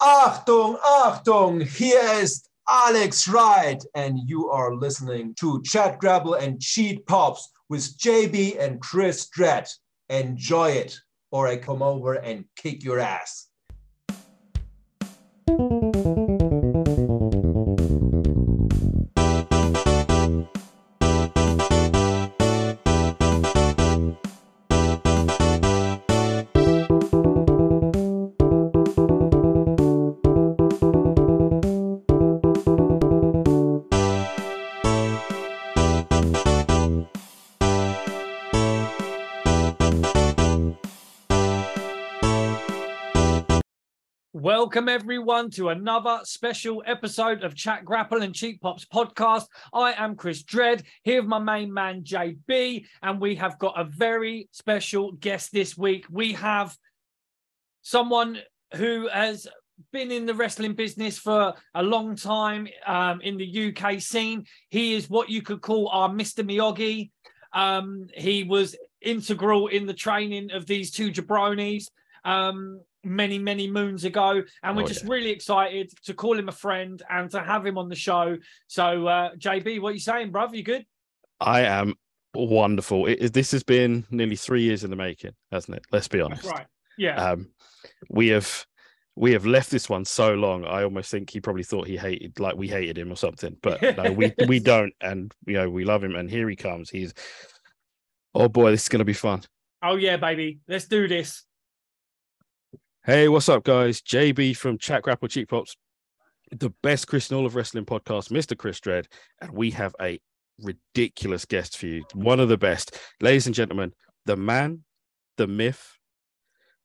Achtung, Achtung, hier ist Alex Wright, and you are listening to Chat Grapple and Cheap Pops with JB and Chris Dredd. Enjoy it, or I come over and kick your ass. Welcome, everyone, to another special episode of Chat Grapple and Cheap Pops podcast. I am Chris Dredd, here with my main man, JB, and we have got a very special guest this week. We have someone who has been in the wrestling business for a long time um, in the UK scene. He is what you could call our Mr. Miyagi. Um, he was integral in the training of these two jabronis. Um, many, many moons ago. And we're oh, just yeah. really excited to call him a friend and to have him on the show. So, uh, JB, what are you saying, bruv? You good? I am wonderful. It, this has been nearly three years in the making, hasn't it? Let's be honest. Right. Yeah. Um, we have we have left this one so long. I almost think he probably thought he hated, like we hated him or something. But no, we we don't, and you know we love him. And here he comes. He's oh boy, this is going to be fun. Oh yeah, baby, let's do this. Hey, what's up, guys? JB from Chat Grapple Cheap Pops, the best Christian All of Wrestling podcast, Mr. Chris Dredd, and we have a ridiculous guest for you. One of the best, ladies and gentlemen, the man, the myth,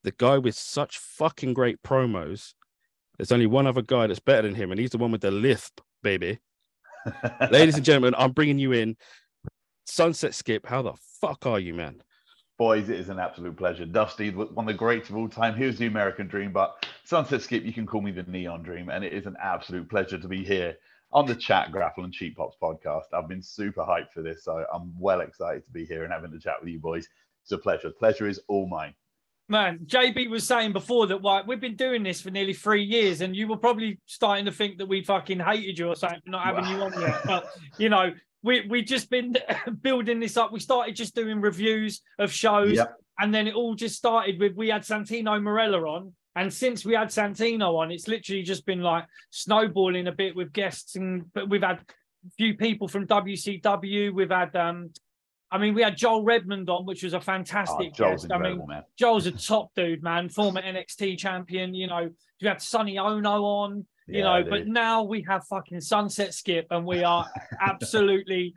the guy with such fucking great promos. There's only one other guy that's better than him, and he's the one with the lisp, baby. ladies and gentlemen, I'm bringing you in. Sunset Skip, how the fuck are you, man? Boys, it is an absolute pleasure. Dusty, one of the greats of all time. Here's the American Dream, but Sunset Skip, you can call me the Neon Dream, and it is an absolute pleasure to be here on the Chat Grapple and Cheap Pops podcast. I've been super hyped for this, so I'm well excited to be here and having the chat with you boys. It's a pleasure. Pleasure is all mine. Man, JB was saying before that like, we've been doing this for nearly three years, and you were probably starting to think that we fucking hated you or something, not having you on yet. But you know, we we just been building this up. We started just doing reviews of shows, yep. and then it all just started with we had Santino Marella on, and since we had Santino on, it's literally just been like snowballing a bit with guests, and but we've had a few people from WCW. We've had um, I mean, we had Joel Redman on, which was a fantastic oh, guest. I mean, man. Joel's a top dude, man, former NXT champion. You know, you had Sonny Onoo on you yeah, know, but now we have fucking Sunset Skip and we are absolutely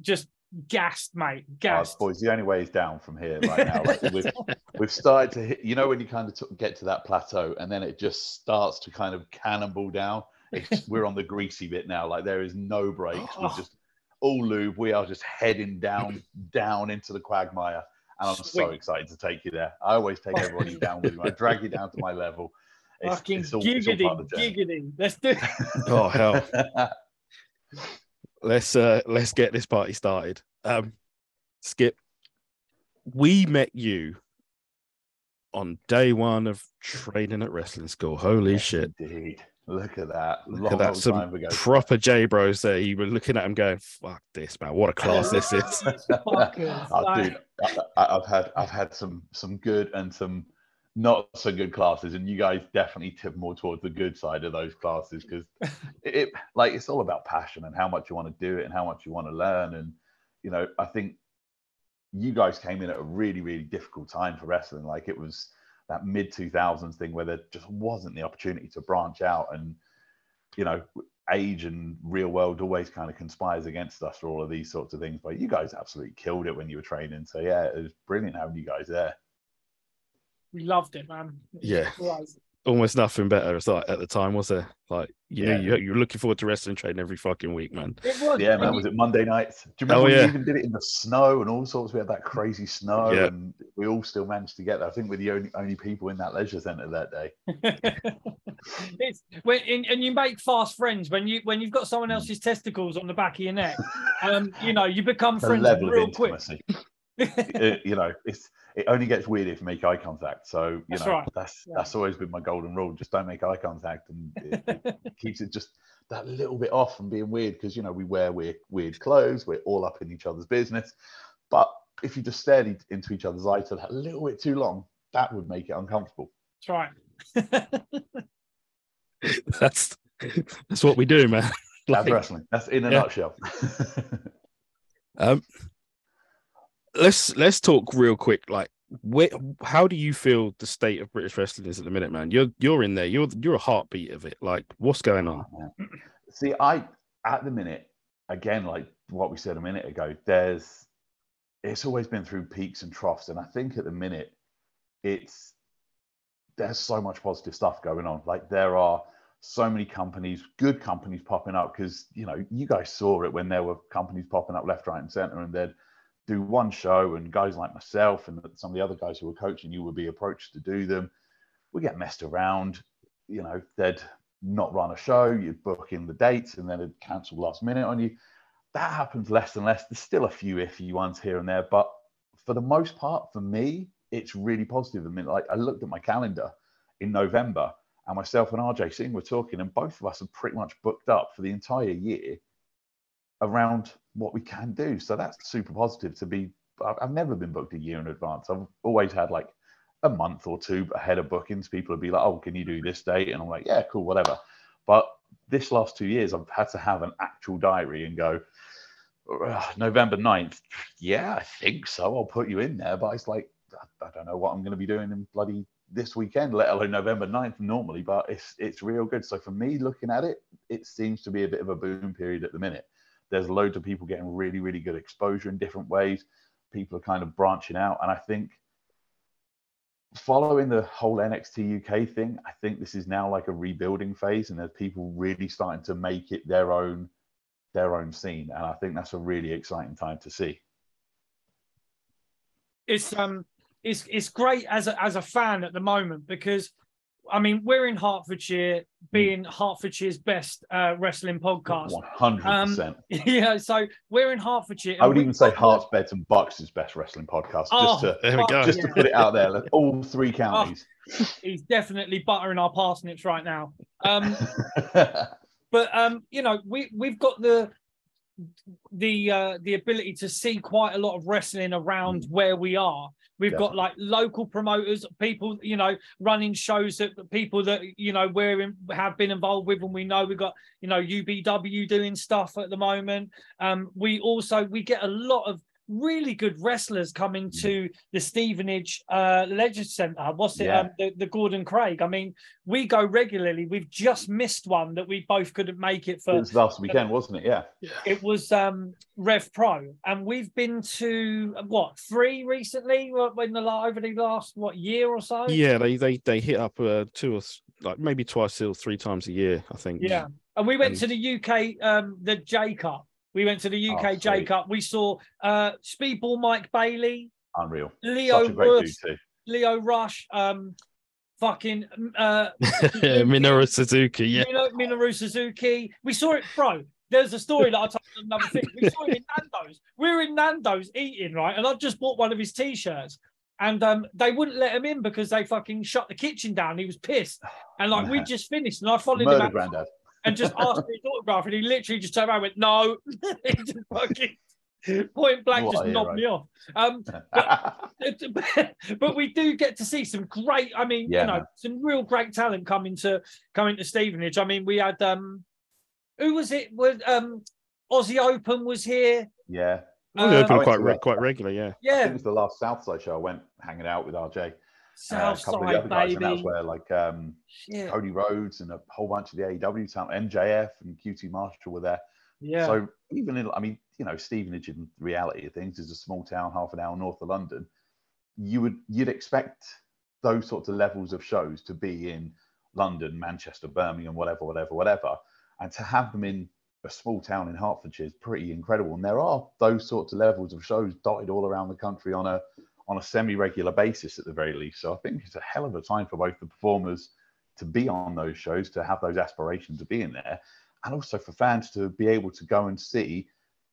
just gassed, mate. Gassed. Oh, boys, the only way is down from here right now. Like we've, we've started to hit, you know, when you kind of t- get to that plateau and then it just starts to kind of cannonball down. we're on the greasy bit now. Like there is no brakes. We're oh. just all lube. We are just heading down, down into the quagmire. And I'm Sweet. so excited to take you there. I always take everybody down with me. I drag you down to my level. It's, Fucking it's all, giggling, it's giggling. Let's do. oh hell. let's uh let's get this party started. Um, Skip, we met you on day one of training at wrestling school. Holy yes, shit! Indeed. Look at that. Look at that. Some proper J bros there. You were looking at him going, fuck this, man. What a class this is. oh, dude, I, have had I've had some some good and some not so good classes and you guys definitely tip more towards the good side of those classes because it, it, like it's all about passion and how much you want to do it and how much you want to learn and you know i think you guys came in at a really really difficult time for wrestling. Like it was that mid 2000s thing where there just wasn't the opportunity to branch out and you know age and real world always kind of conspires against us for all of these sorts of things but you guys absolutely killed it when you were training so yeah it was brilliant having you guys there we loved it, man. Yeah. Almost nothing better like, at the time, was there? Like, you yeah. know, you, you're looking forward to wrestling training every fucking week, man. It was. Yeah, man. Was it Monday nights? Do you remember oh, yeah. we even did it in the snow and all sorts? We had that crazy snow yeah. and we all still managed to get there. I think we're the only only people in that leisure centre that day. it's when and you make fast friends when you when you've got someone hmm. else's testicles on the back of your neck. Um, you know, you become friends real quick. It, you know, it's it only gets weird if you make eye contact. So you That's know, right. that's Yeah. that's always been my golden rule. Just don't make eye contact, and it, it keeps it just that little bit off from being weird because you know we wear weird weird clothes. We're all up in each other's business, but if you just stared e- into each other's eyes for that little bit too long, that would make it uncomfortable. That's right. That's that's what we do, man. That's wrestling. That's in a Yeah. nutshell. um, let's let's talk real quick. Like, where, how do you feel the state of British wrestling is at the minute, man? You're you're in there. You're you're a heartbeat of it. Like, what's going on? See, I at the minute, again, like what we said a minute ago, there's it's always been through peaks and troughs, and I think at the minute, it's there's so much positive stuff going on. Like there are so many companies, good companies popping up because you know you guys saw it when there were companies popping up left, right, and center, and they'd do one show, and guys like myself and some of the other guys who were coaching you would be approached to do them. We get messed around, you know. They'd not run a show, you'd book in the dates, and then it'd cancel last minute on you. That happens less and less. There's still a few iffy ones here and there, but for the most part, for me, it's really positive. I mean, like I looked at my calendar in November, and myself and RJ Singh were talking, and both of us are pretty much booked up for the entire year around what we can do. So that's super positive to be. I've never been booked a year in advance. I've always had like a month or two ahead of bookings. People would be like, "Oh, can you do this date?" And I'm like, "Yeah, cool, whatever." But this last two years, I've had to have an actual diary and go. November 9th, yeah, I think so. I'll put you in there. But it's like, I- I don't know what I'm going to be doing in bloody this weekend, let alone November 9th normally, but it's it's real good. So for me looking at it, it seems to be a bit of a boom period at the minute. There's loads of people getting really, really good exposure in different ways. People are kind of branching out. And I think following the whole NXT UK thing, I think this is now like a rebuilding phase and there's people really starting to make it their own their own scene. And I think that's a really exciting time to see. it's um it's it's great as a as a fan at the moment because I mean we're in Hertfordshire being Hertfordshire's best uh, wrestling podcast. 100%. Yeah, so we're in Hertfordshire. I would even say Herts, Beds and Bucks is best wrestling podcast. Oh, just to There we go. just to put it out there. like, All three counties. He's definitely buttering our parsnips right now. Um, but um, you know, we we've got the the uh, the ability to see quite a lot of wrestling around where we are. We've got like local promoters, people, you know, running shows that people that you know we're in, have been involved with, and we know we've got you know UBW doing stuff at the moment. Um, we also we get a lot of really good wrestlers coming to the Stevenage uh, Leisure Centre. What's it? Yeah. Um, the, the Gordon Craig. I mean, we go regularly. We've just missed one that we both couldn't make it for. it for. was last weekend, wasn't it? Yeah. It was um, Rev Pro, and we've been to what three recently? What, In the la- over the last what year or so? Yeah, they they they hit up uh, two or th- like maybe twice or three times a year. I think. Yeah. And we went And- to the UK, um, the J Cup. We went to the UK Oh, J. Cup. We saw uh, Speedball Mike Bailey, Unreal. Lio Such a great Rush. Lio Rush, um, fucking uh, Minoru Suzuki. Yeah. Mino- Minoru Suzuki. We saw it, bro. There's a story that I told you another thing. We saw it in Nando's. We were in Nando's eating, right? And I just bought one of his t-shirts. And um, they wouldn't let him in because they fucking shut the kitchen down. He was pissed. And like we just finished and I followed him Murder out granddad. And just asked for his autograph. And he literally just turned around and went, no. he just fucking point blank What just a knocked me off. Um, but we do get to see some great i mean Yeah, you know man. some real great talent coming to coming to stevenage i mean we had um who was it was um aussie open was here yeah. Uh, open quite re- quite regular. Yeah. I think yeah it was the last Southside show I went hanging out with RJ. Uh, a couple of the other guys, and that was where like um, Cody Rhodes and a whole bunch of the AEW talent, MJF and QT Marshall were there. yeah So even in, I mean, you know, Stevenage in reality of things is a small town, half an hour north of London. You would you'd expect those sorts of levels of shows to be in London, Manchester, Birmingham, whatever, whatever, whatever, and to have them in a small town in Hertfordshire is pretty incredible. And there are those sorts of levels of shows dotted all around the country on a on a semi-regular basis at the very least. So I think it's a hell of a time for both the performers to be on those shows, to have those aspirations of being there, and also for fans to be able to go and see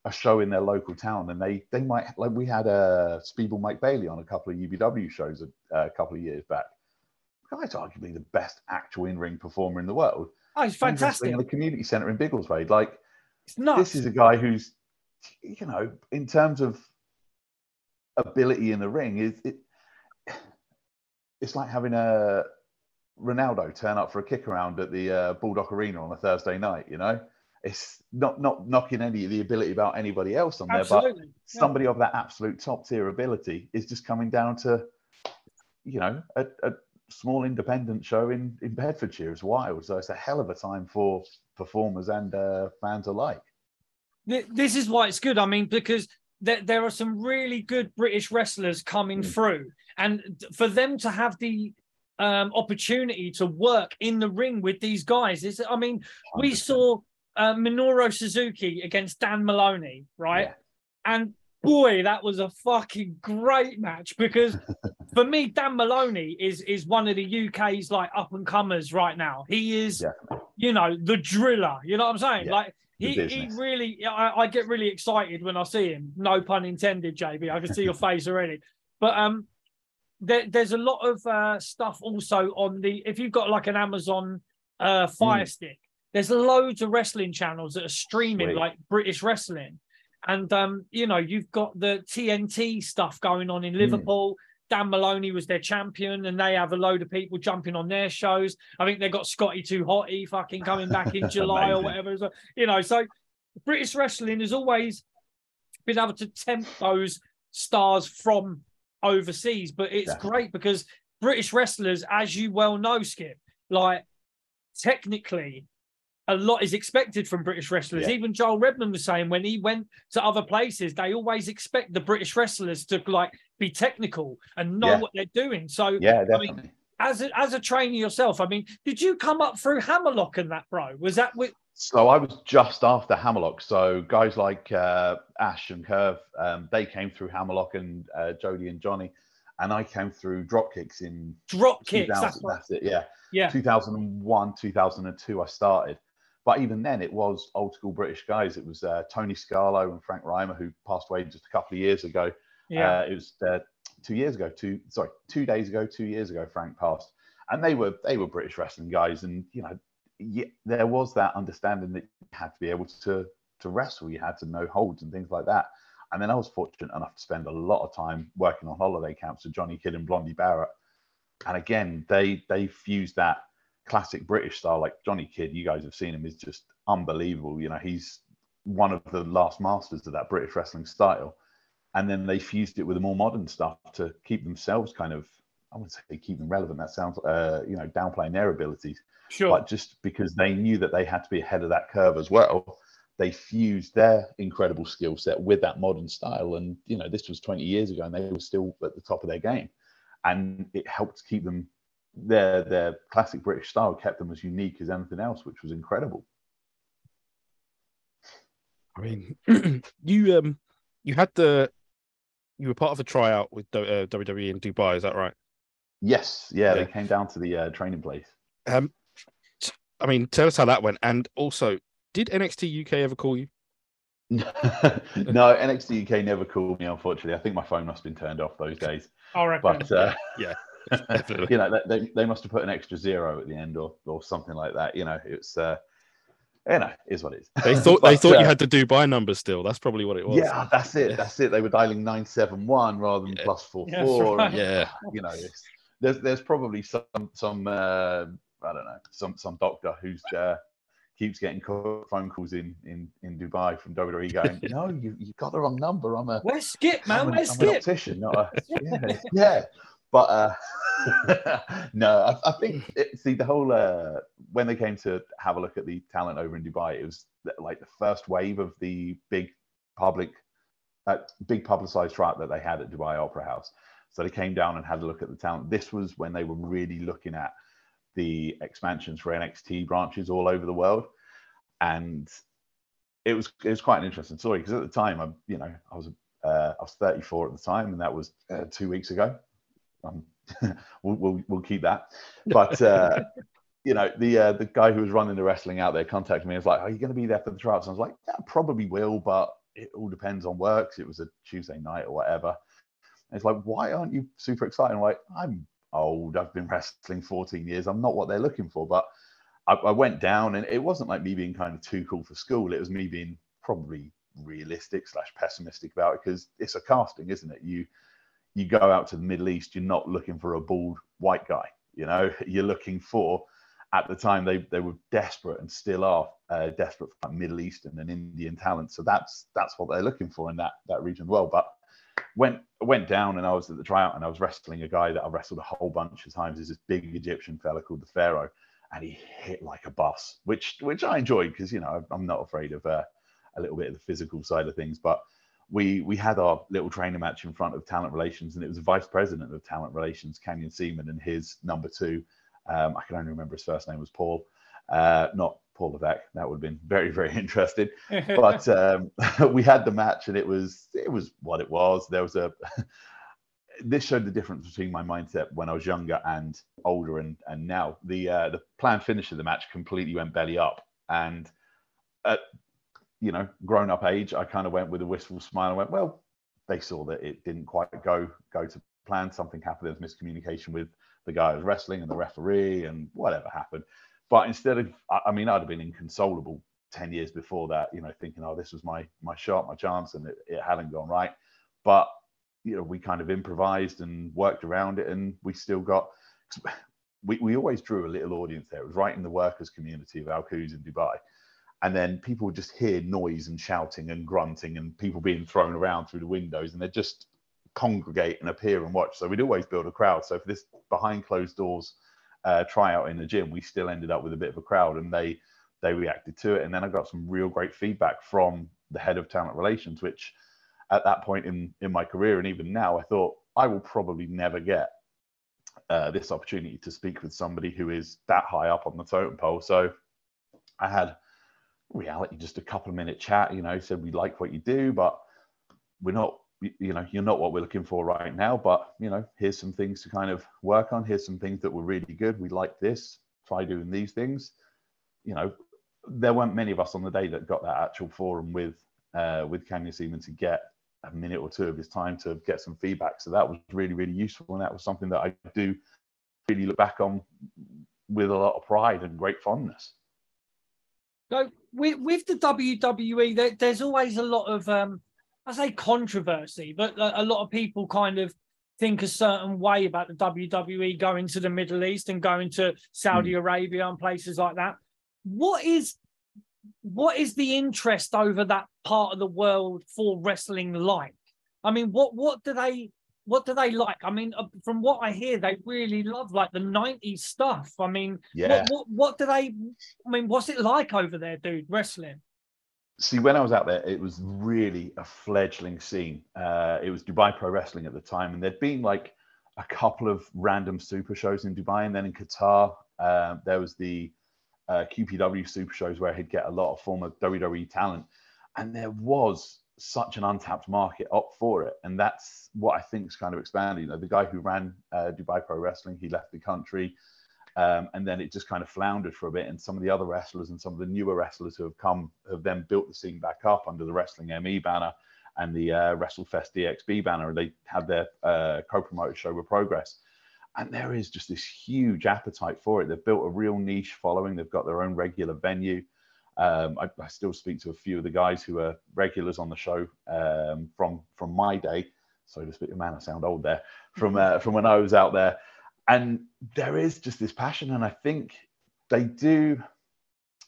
a show in their local town, and they they might like we had a uh, Speedball Mike Bailey on a couple of UBW shows a, a couple of years back. Guy's arguably the best actual in ring performer in the world. Oh, he's fantastic. In the community centre in Biggleswade, like it's nuts. this is a guy who's, you know, in terms of ability in the ring, is it. It's like having a Ronaldo turn up for a kick around at the uh, Baldock Arena on a Thursday night. You know, it's not not knocking any of the ability about anybody else on Absolutely. there, but yeah. somebody of that absolute top tier ability is just coming down to, you know, a, a small independent show in in Bedfordshire is wild. So it's a hell of a time for performers and uh, fans alike. This is why it's good. I mean, because there, there are some really good British wrestlers coming mm. through, and for them to have the um, opportunity to work in the ring with these guys is, I mean, 100%. we saw uh, Minoru Suzuki against Dan Moloney, right? Yeah. And boy, that was a fucking great match because for me, Dan Moloney is is one of the UK's like up and comers right now. He is, Definitely. you know, the driller. You know what I'm saying? Yeah. Like he, he really, I, I, get really excited when I see him. No pun intended, JB. I can see your face already. But um, there, there's a lot of uh, stuff also on the. If you've got like an Amazon uh, Fire mm. Stick, there's loads of wrestling channels that are streaming Sweet. like British wrestling, and um, you know you've got the TNT stuff going on in hmm. Liverpool. Mm. Dan Moloney was their champion, and they have a load of people jumping on their shows. I think they got Scotty Too Hotty fucking coming back in July or whatever. So, you know, so British wrestling has always been able to tempt those stars from overseas, but it's yeah. great because British wrestlers, as you well know, Skip, like technically a lot is expected from British wrestlers. Yeah. Even Joel Redman was saying when he went to other places, they always expect the British wrestlers to like be technical and know yeah. what they're doing. So yeah, definitely. I mean, as a, as a trainer yourself, I mean, did you come up through Hammerlock and that, bro? Was that with? So I was just after Hammerlock. So guys like uh, Ash and Curve, um, they came through Hammerlock and uh, Jody and Johnny, and I came through Dropkicks in Dropkicks. That's, that's it. Yeah. Yeah. 2001, 2002, I started. But even then, it was old school British guys. It was uh, Tony Scarlo and Frank Reimer, who passed away just a couple of years ago. Yeah. Uh, it was uh, two years ago, two sorry, two days ago, two years ago. Frank passed, and they were they were British wrestling guys, and you know, yeah, there was that understanding that you had to be able to to wrestle. You had to know holds and things like that. And then I was fortunate enough to spend a lot of time working on holiday camps with Johnny Kidd and Blondie Barrett. And again, they they fused that classic British style, like Johnny Kidd, you guys have seen him, is just unbelievable. You know, he's one of the last masters of that British wrestling style. And then they fused it with the more modern stuff to keep themselves kind of, I wouldn't say keep them relevant. That sounds, uh, you know, downplaying their abilities. Sure. But just because they knew that they had to be ahead of that curve as well, they fused their incredible skill set with that modern style. And, you know, this was 20 years ago and they were still at the top of their game. And it helped keep them their their classic British style kept them as unique as anything else, which was incredible. I mean, you um you had the you were part of a tryout with uh, WWE in Dubai, is that right? Yes, yeah, yeah. they came down to the uh, training place. Um, I mean, tell us how that went, and also, did NXT UK ever call you? no, NXT UK never called me. Unfortunately, I think my phone must have been turned off those days. I reckon. But uh, yeah, you know, they, they must have put an extra zero at the end or, or something like that. You know, it's uh, you know, is what it is. They thought but, they thought uh, you had the Dubai number still. That's probably what it was. Yeah, that's it. That's it. They were dialing nine seven one rather than yeah. plus four yeah, four. Right. yeah, you know, there's there's probably some some uh, I don't know some some doctor who's uh, keeps getting phone calls in in in Dubai from WWE going, no, you you got the wrong number. I'm a where's Skip, man? Where's Skip? An optician, not a, yeah, yeah. But uh, no, I, I think it, see the whole uh, when they came to have a look at the talent over in Dubai, it was like the first wave of the big public, uh, big publicized tryout that they had at Dubai Opera House. So they came down and had a look at the talent. This was when they were really looking at the expansions for NXT branches all over the world, and it was it was quite an interesting story because at the time I you know I was uh, I was 34 at the time, and that was uh, two weeks ago um, we'll, we'll, we'll keep that. But uh, you know, the uh, the guy who was running the wrestling out there contacted me. and was like, "Are you going to be there for the trials?" And I was like, "Yeah, probably will, but it all depends on works. It was a Tuesday night or whatever. And it's like, why aren't you super excited? I'm like, I'm old. I've been wrestling 14 years. I'm not what they're looking for. But I, I went down, and it wasn't like me being kind of too cool for school. It was me being probably realistic slash pessimistic about it because it's a casting, isn't it? You you go out to the Middle East, you're not looking for a bald white guy. You know, you're looking for. At the time, they they were desperate and still are uh, desperate for Middle Eastern and Indian talent. So that's that's what they're looking for in that that region as well. But went went down and I was at the tryout and I was wrestling a guy that I wrestled a whole bunch of times. Is this big Egyptian fella called the Pharaoh, and he hit like a bus, which which I enjoyed because you know I'm not afraid of uh, a little bit of the physical side of things. But we we had our little training match in front of talent relations, and it was the vice president of talent relations, Canyon Ceman, and his number two. Um, I can only remember his first name was Paul, uh, not Paul Levesque. That would have been very very interesting. but um, we had the match, and it was it was what it was. There was a this showed the difference between my mindset when I was younger and older, and and now the uh, the planned finish of the match completely went belly up, and at you know grown up age, I kind of went with a wistful smile and went, well, they saw that it didn't quite go go to plan. Something happened. There was miscommunication with the guy who was wrestling and the referee, and whatever happened. But instead of, I mean, I'd have been inconsolable ten years before that, you know, thinking, oh, this was my my shot, my chance, and it, it hadn't gone right. But you know, we kind of improvised and worked around it, and we still got. We, we always drew a little audience there. It was right in the workers' community of Al Quoz in Dubai. And then people would just hear noise and shouting and grunting and people being thrown around through the windows, and they'd just congregate and appear and watch. So we'd always build a crowd. So for this behind closed doors uh, tryout in the gym, we still ended up with a bit of a crowd, and they they reacted to it. And then I got some real great feedback from the head of talent relations, which at that point in in my career and even now, I thought I will probably never get uh, this opportunity to speak with somebody who is that high up on the totem pole. So I had reality just a couple of minute chat. You know, said we like what you do, but we're not. You know, you're not what we're looking for right now. But you know, here's some things to kind of work on. Here's some things that were really good. We like this. Try doing these things. You know, there weren't many of us on the day that got that actual forum with uh, with Canyon Ceman to get a minute or two of his time to get some feedback. So that was really, really useful. And that was something that I do really look back on with a lot of pride and great fondness. So with, with the WWE, there, there's always a lot of, um, I say controversy, but a lot of people kind of think a certain way about the WWE going to the Middle East and going to Saudi mm. Arabia and places like that. What is what is the interest over that part of the world for wrestling like? I mean, what what do they what do they like? I mean, uh, from what I hear, they really love like the '90s stuff. I mean, yeah. what, what what do they? I mean, what's it like over there, dude? Wrestling. See, when I was out there, it was really a fledgling scene. Uh, it was Dubai Pro Wrestling at the time, and there'd been like a couple of random super shows in Dubai, and then in Qatar, uh, there was the uh, QPW super shows where he'd get a lot of former WWE talent. And there was such an untapped market up for it. And that's what I think is kind of expanding. You know, the guy who ran uh, Dubai Pro Wrestling, he left the country. Um, and then it just kind of floundered for a bit. And some of the other wrestlers and some of the newer wrestlers who have come have then built the scene back up under the Wrestling ME banner and the uh, WrestleFest DXB banner. And they had their uh, co-promoted show with Progress and there is just this huge appetite for it. They've built a real niche following. They've got their own regular venue. Um, I, I, still speak to a few of the guys who are regulars on the show um, from from my day, so to speak. Man, I sound old there. From uh, from when I was out there, and there is just this passion, and I think they do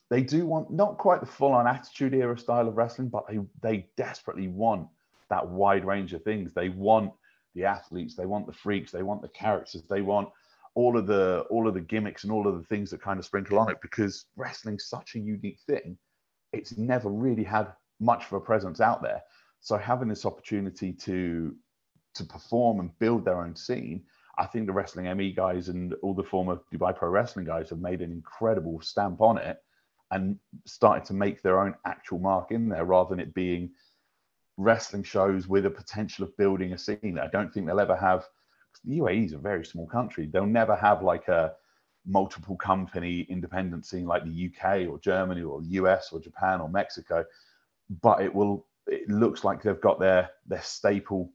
they do want not quite the full on attitude era style of wrestling, but they they desperately want that wide range of things. They want the athletes, they want the freaks, they want the characters, they want all of the all of the gimmicks and all of the things that kind of sprinkle on it because wrestling's such a unique thing. It's never really had much of a presence out there. So having this opportunity to to perform and build their own scene, I think the wrestling ME guys and all the former Dubai Pro Wrestling guys have made an incredible stamp on it and started to make their own actual mark in there rather than it being wrestling shows with a potential of building a scene. I don't think they'll ever have. The UAE is a very small country. They'll never have like a multiple company independent scene like the UK or Germany or US or Japan or Mexico. But it will it looks like they've got their their staple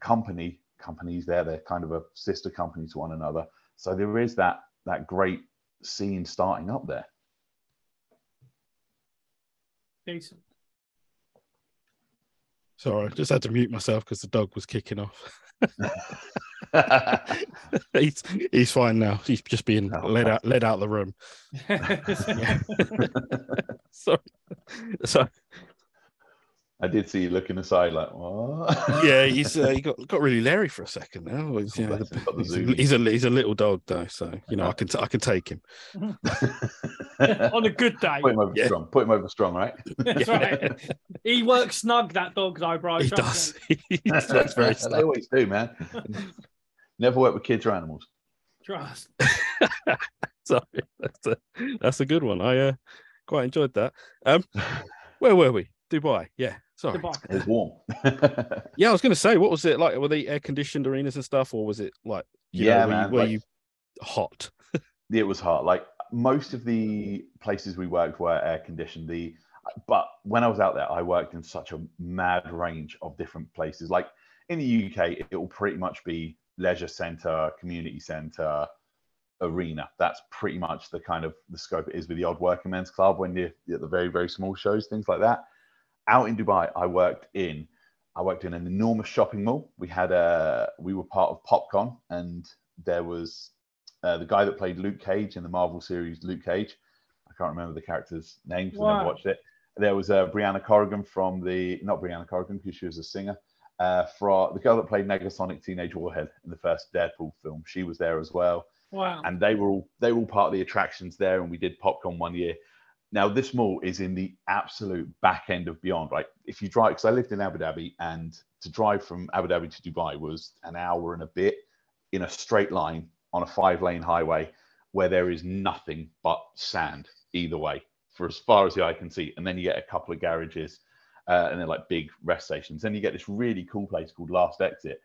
company companies there. They're kind of a sister company to one another. So there is that that great scene starting up there. Decent. Sorry, I just had to mute myself because the dog was kicking off. he's he's fine now. He's just being Oh, led out led out of the room. Sorry. So I did see you looking aside like, what? yeah, he's uh, he got got really leery for a second now. He's, you know, Bless him, got the he's, a, he's a he's a little dog though, so you know I can t- I can take him. On a good day. Put him over Yeah. strong. Put him over strong, right? That's right. He works snug, that dog, though, bro. He does. he works very they always do, man. Never work with kids or animals. Trust. Sorry, that's a that's a good one. I uh, quite enjoyed that. Um, where were we? Dubai. Yeah. Sorry. Goodbye. It's warm. Yeah, I was going to say, what was it like? Were they air conditioned arenas and stuff, or was it like, you Yeah, know, were, man, you, were like- you hot? it was hot. Like most of the places we worked were air conditioned. The but when I was out there, I worked in such a mad range of different places. Like in the UK, it will pretty much be leisure centre, community centre, arena. That's pretty much the kind of the scope it is with the odd working men's club when you're at the very very small shows, things like that. Out in Dubai, I worked in I worked in an enormous shopping mall. We had a we were part of PopCon, and there was uh, the guy that played Luke Cage in the Marvel series Luke Cage. I can't remember the character's name because I never watched it. There was uh, Brianna Corrigan from the not Brianna Corrigan because she was a singer. Uh, for the girl that played Negasonic Teenage Warhead in the first Deadpool film, she was there as well. Wow. and they were all they were all part of the attractions there and we did PopCon one year. Now this mall is in the absolute back end of beyond right? If you drive because i lived in abu dhabi and to drive from abu dhabi to dubai was an hour and a bit in a straight line on a five lane highway where there is nothing but sand either way for as far as the eye can see. And then you get a couple of garages uh, and then like big rest stations then you get this really cool place called last exit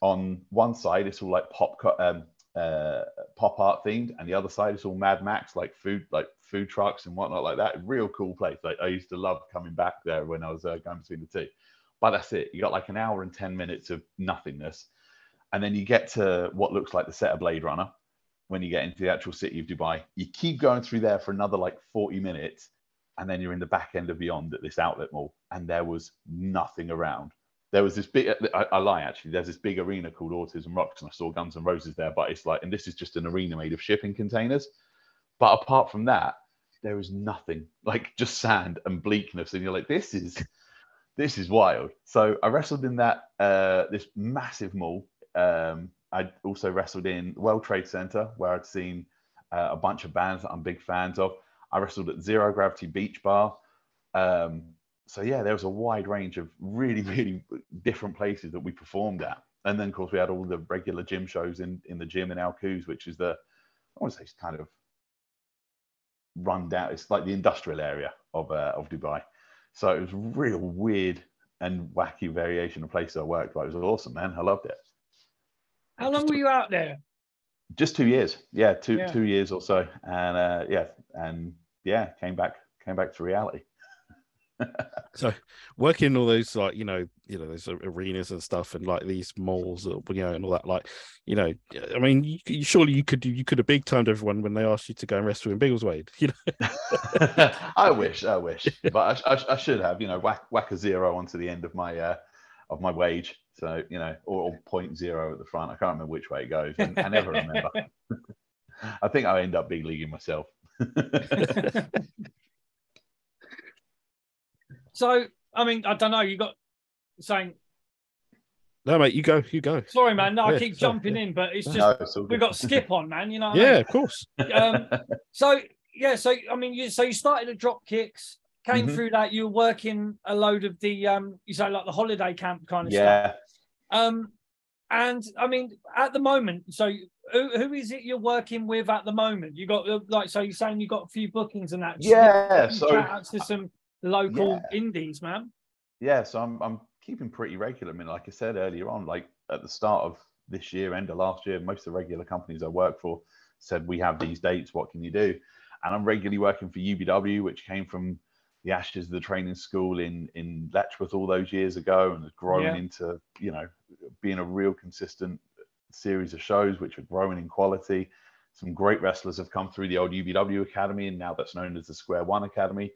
on one side it's all like pop um, uh, pop art themed, and the other side is all Mad Max, like food, like food trucks and whatnot, like that. Real cool place. Like I used to love coming back there when I was uh, going between the two. But that's it. You got like an hour and ten minutes of nothingness, and then you get to what looks like the set of Blade Runner. When you get into the actual city of Dubai, you keep going through there for another like forty minutes, and then you're in the back end of Beyond at this outlet mall, and there was nothing around. There was this big I, I lie actually there's this big arena called autism rocks and i saw guns and roses there but it's like and this is just an arena made of shipping containers. But apart from that there is nothing like just sand and bleakness and you're like this is this is wild. So i wrestled in that uh this massive mall. Um i also wrestled in world trade center where i'd seen uh, a bunch of bands that i'm big fans of i wrestled at zero gravity beach bar um so yeah, there was a wide range of really, really different places that we performed at. And then, of course, we had all the regular gym shows in, in the gym in Al Quoz, which is the, I want to say it's kind of run down. It's like the industrial area of, uh, of Dubai. So it was real weird and wacky variation of places I worked, but it was awesome, man. I loved it. How long were you out there? Just two years. Yeah, two, Yeah. two years or so. And uh, yeah, and yeah, came back, came back to reality. So working in all those like you know you know those arenas and stuff and like these malls you know and all that like you know I mean you, you surely you could you could have big timed everyone when they asked you to go and wrestle in Biggleswade you know I wish, I wish, but I, I, I should have, you know, whack, whack a zero onto the end of my uh, of my wage, so you know, or, or point zero at the front. I can't remember which way it goes. and I never remember. I think I end up big leaguing myself. So, I mean, I don't know. You got saying, no mate you go you go sorry, man. No, Yeah, I keep sorry, jumping yeah. in, but it's just No, it's we've got skip on, man. You know. What I yeah mean? of course Um, so yeah, so I mean, you so you started at drop kicks, came Mhm. through that. You were working a load of the um, you say like the holiday camp kind of stuff. yeah. Um, and I mean, at the moment, so who, who is it you're working with at the moment? You got uh, like, so you're saying you got a few bookings and that. Just Yeah, so- outs to some local indies, man. Yeah, so I'm I'm keeping pretty regular. I mean, like I said earlier on, like at the start of this year, end of last year, most of the regular companies I work for said we have these dates. What can you do? And I'm regularly working for UBW, which came from the Ashes of the Training School in in Letchworth all those years ago, and has grown Yeah. into you know being a real consistent series of shows which are growing in quality. Some great wrestlers have come through the old UBW Academy, and now that's known as the Square One Academy.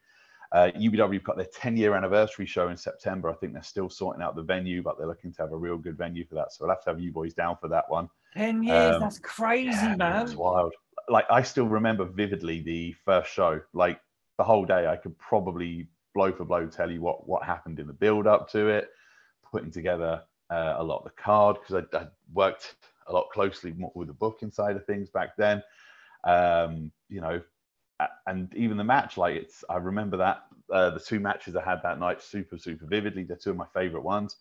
Uh, UBW got their 10 year anniversary show in September. I think they're still sorting out the venue, but they're looking to have a real good venue for that. So we'll have to have you boys down for that one. 10 years, Um, that's crazy, Yeah, man. It's wild. Like I still remember vividly the first show. Like the whole day, I could probably blow for blow tell you what what happened in the build up to it, putting together uh, a lot of the card because I, I worked a lot closely with the booking side of things back then. Um, you know, and even the match, like it's I remember that uh, the two matches I had that night super super vividly. They're two of my favorite ones.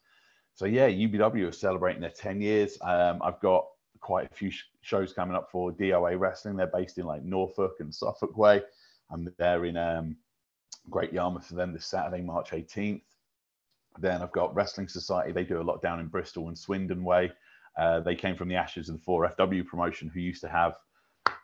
So yeah, UBW are celebrating their 10 years. Um, I've got quite a few sh- shows coming up for DOA Wrestling. They're based in like Norfolk and Suffolk Way. I'm there in um, Great Yarmouth for them this Saturday, March 18th. Then I've got Wrestling Society. They do a lot down in Bristol and Swindon Way. Uh, they came from the ashes of the 4FW promotion, who used to have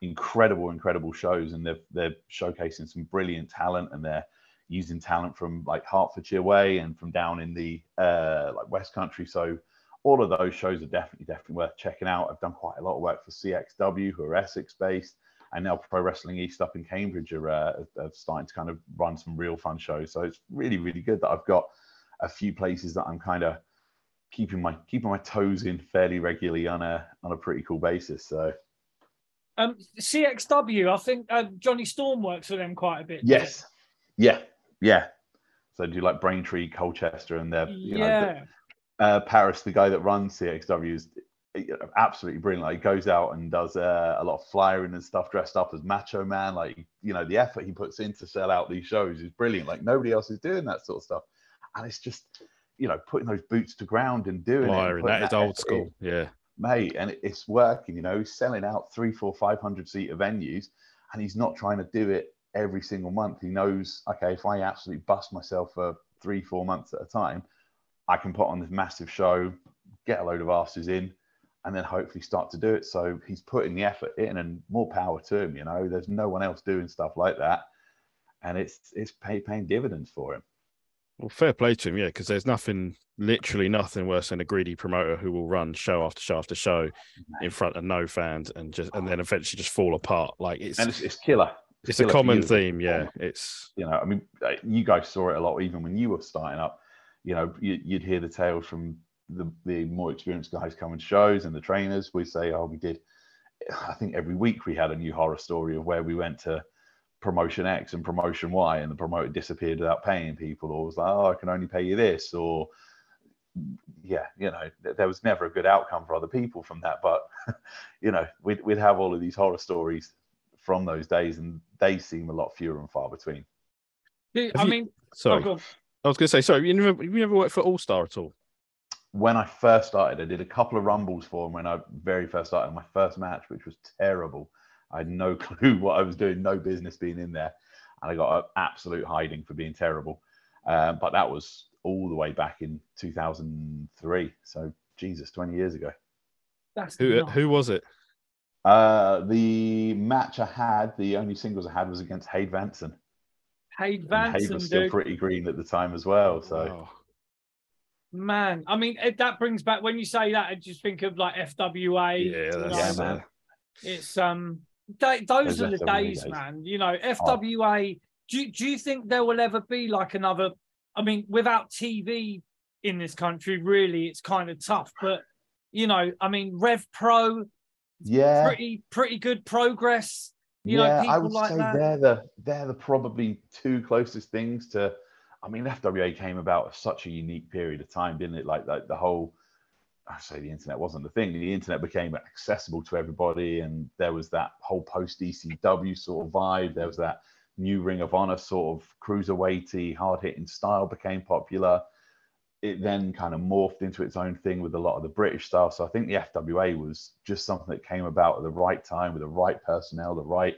incredible, incredible shows, and they're they're showcasing some brilliant talent, and they're using talent from like Hertfordshire way and from down in the uh, like West Country. So all of those shows are definitely definitely worth checking out. I've done quite a lot of work for CXW, who are Essex based, and now Pro Wrestling East up in Cambridge are, uh, are starting to kind of run some real fun shows. So it's really really good that I've got a few places that I'm kind of keeping my keeping my toes in fairly regularly on a on a pretty cool basis. So Um, CXW, I think uh, Johnny Storm works for them quite a bit. yes, yeah, yeah. So I do like Braintree, Colchester, and they're you know yeah. uh, Paris, the guy that runs CXW, is you absolutely brilliant. Like, he goes out and does uh, a lot of flyering and stuff, dressed up as Macho Man. Like, you know, the effort he puts in to sell out these shows is brilliant. Like, nobody else is doing that sort of stuff. And it's just, you know, putting those boots to ground and doing it. and Flyering, that is old in, school. Yeah. mate. And it's working. You know, he's selling out three, four, five hundred seater venues, and he's not trying to do it every single month. He knows, okay, if I absolutely bust myself for three, four months at a time, I can put on this massive show, get a load of asses in, and then hopefully start to do it. So he's putting the effort in, and more power to him. You know, there's no one else doing stuff like that, and it's it's pay, paying dividends for him. Well, fair play to him, yeah, because there's nothing, literally nothing worse than a greedy promoter who will run show after show after show in front of no fans and just and then eventually just fall apart. Like it's And it's, it's killer. it's a killer for common a theme, yeah. It's you know, I mean, you guys saw it a lot even when you were starting up. You know, you, you'd hear the tales from the, the more experienced guys come and shows and the trainers. We say, oh, we did. I think every week we had a new horror story of where we went to promotion X and promotion Y, and the promoter disappeared without paying people, or was like, oh, I can only pay you this, or yeah, you know, there was never a good outcome for other people from that. But you know, we'd we'd have all of these horror stories from those days, and they seem a lot fewer and far between. Dude, I you- mean, oh, sorry. go on. I was gonna say, sorry, you never you never worked for All Star at all. When I first started, I did a couple of rumbles for him when I very first started my first match, which was terrible. I had no clue what I was doing, no business being in there, and I got an absolute hiding for being terrible. Um, but that was all the way back in 2003, so Jesus, 20 years ago. That's Who nuts. who was it? Uh, the match I had, the only singles I had was against Hade Vansen. Hade And Hade Vansen, was still dude. pretty green at the time as well. So Wow. Man, I mean, it, that brings back when you say that, I just think of like FWA. yeah, you that's, know, Yeah, man. It's um, they, those Those are the days, days. man. You know, FWA. Do you- do you think there will ever be like another? I mean, without TV in this country, really, it's kind of tough. But you know, I mean, Rev Pro, yeah, pretty pretty good progress. You know, yeah, I people would like say that. they're the they're the probably two closest things to. I mean, FWA came about at such a unique period of time, didn't it? Like, like the whole. I say the internet wasn't the thing. The internet became accessible to everybody, and there was that whole post ECW sort of vibe. There was that new Ring of Honor sort of cruiserweighty, hard hitting style became popular. It then kind of morphed into its own thing with a lot of the British style. So I think the FWA was just something that came about at the right time with the right personnel, the right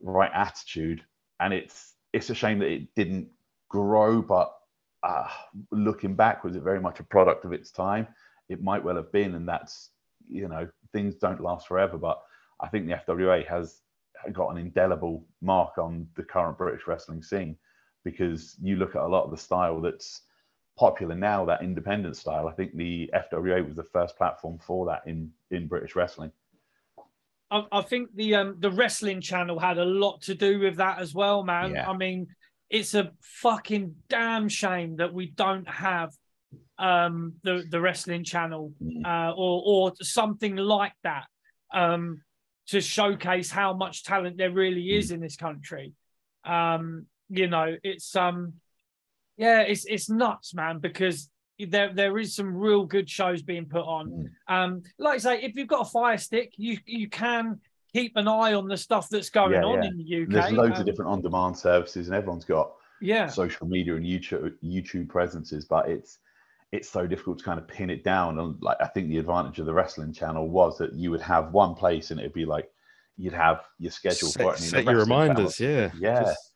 right attitude. And it's it's a shame that it didn't grow, but uh, looking back, was it very much a product of its time? It might well have been, and that's you know things don't last forever. But I think the FWA has got an indelible mark on the current British wrestling scene because you look at a lot of the style that's popular now, that independent style. I think the FWA was the first platform for that in in British wrestling. I, I think the um the wrestling channel had a lot to do with that as well, man. Yeah. I mean, it's a fucking damn shame that we don't have um the the wrestling channel Mm. uh, or or something like that um to showcase how much talent there really Mm. is in this country. Um, you know, it's um yeah, it's it's nuts, man, because there there is some real good shows being put on. Mm. Um, like I say, if you've got a fire stick, you you can keep an eye on the stuff that's going Yeah, on yeah. in the UK. There's loads Um, of different on-demand services, and everyone's got yeah, social media and YouTube YouTube presences, but it's it's so difficult to kind of pin it down. And like I think the advantage of the wrestling channel was that you would have one place and it'd be like you'd have your schedule set, for it. and in set your reminders. channel- Yeah. Yeah. Just-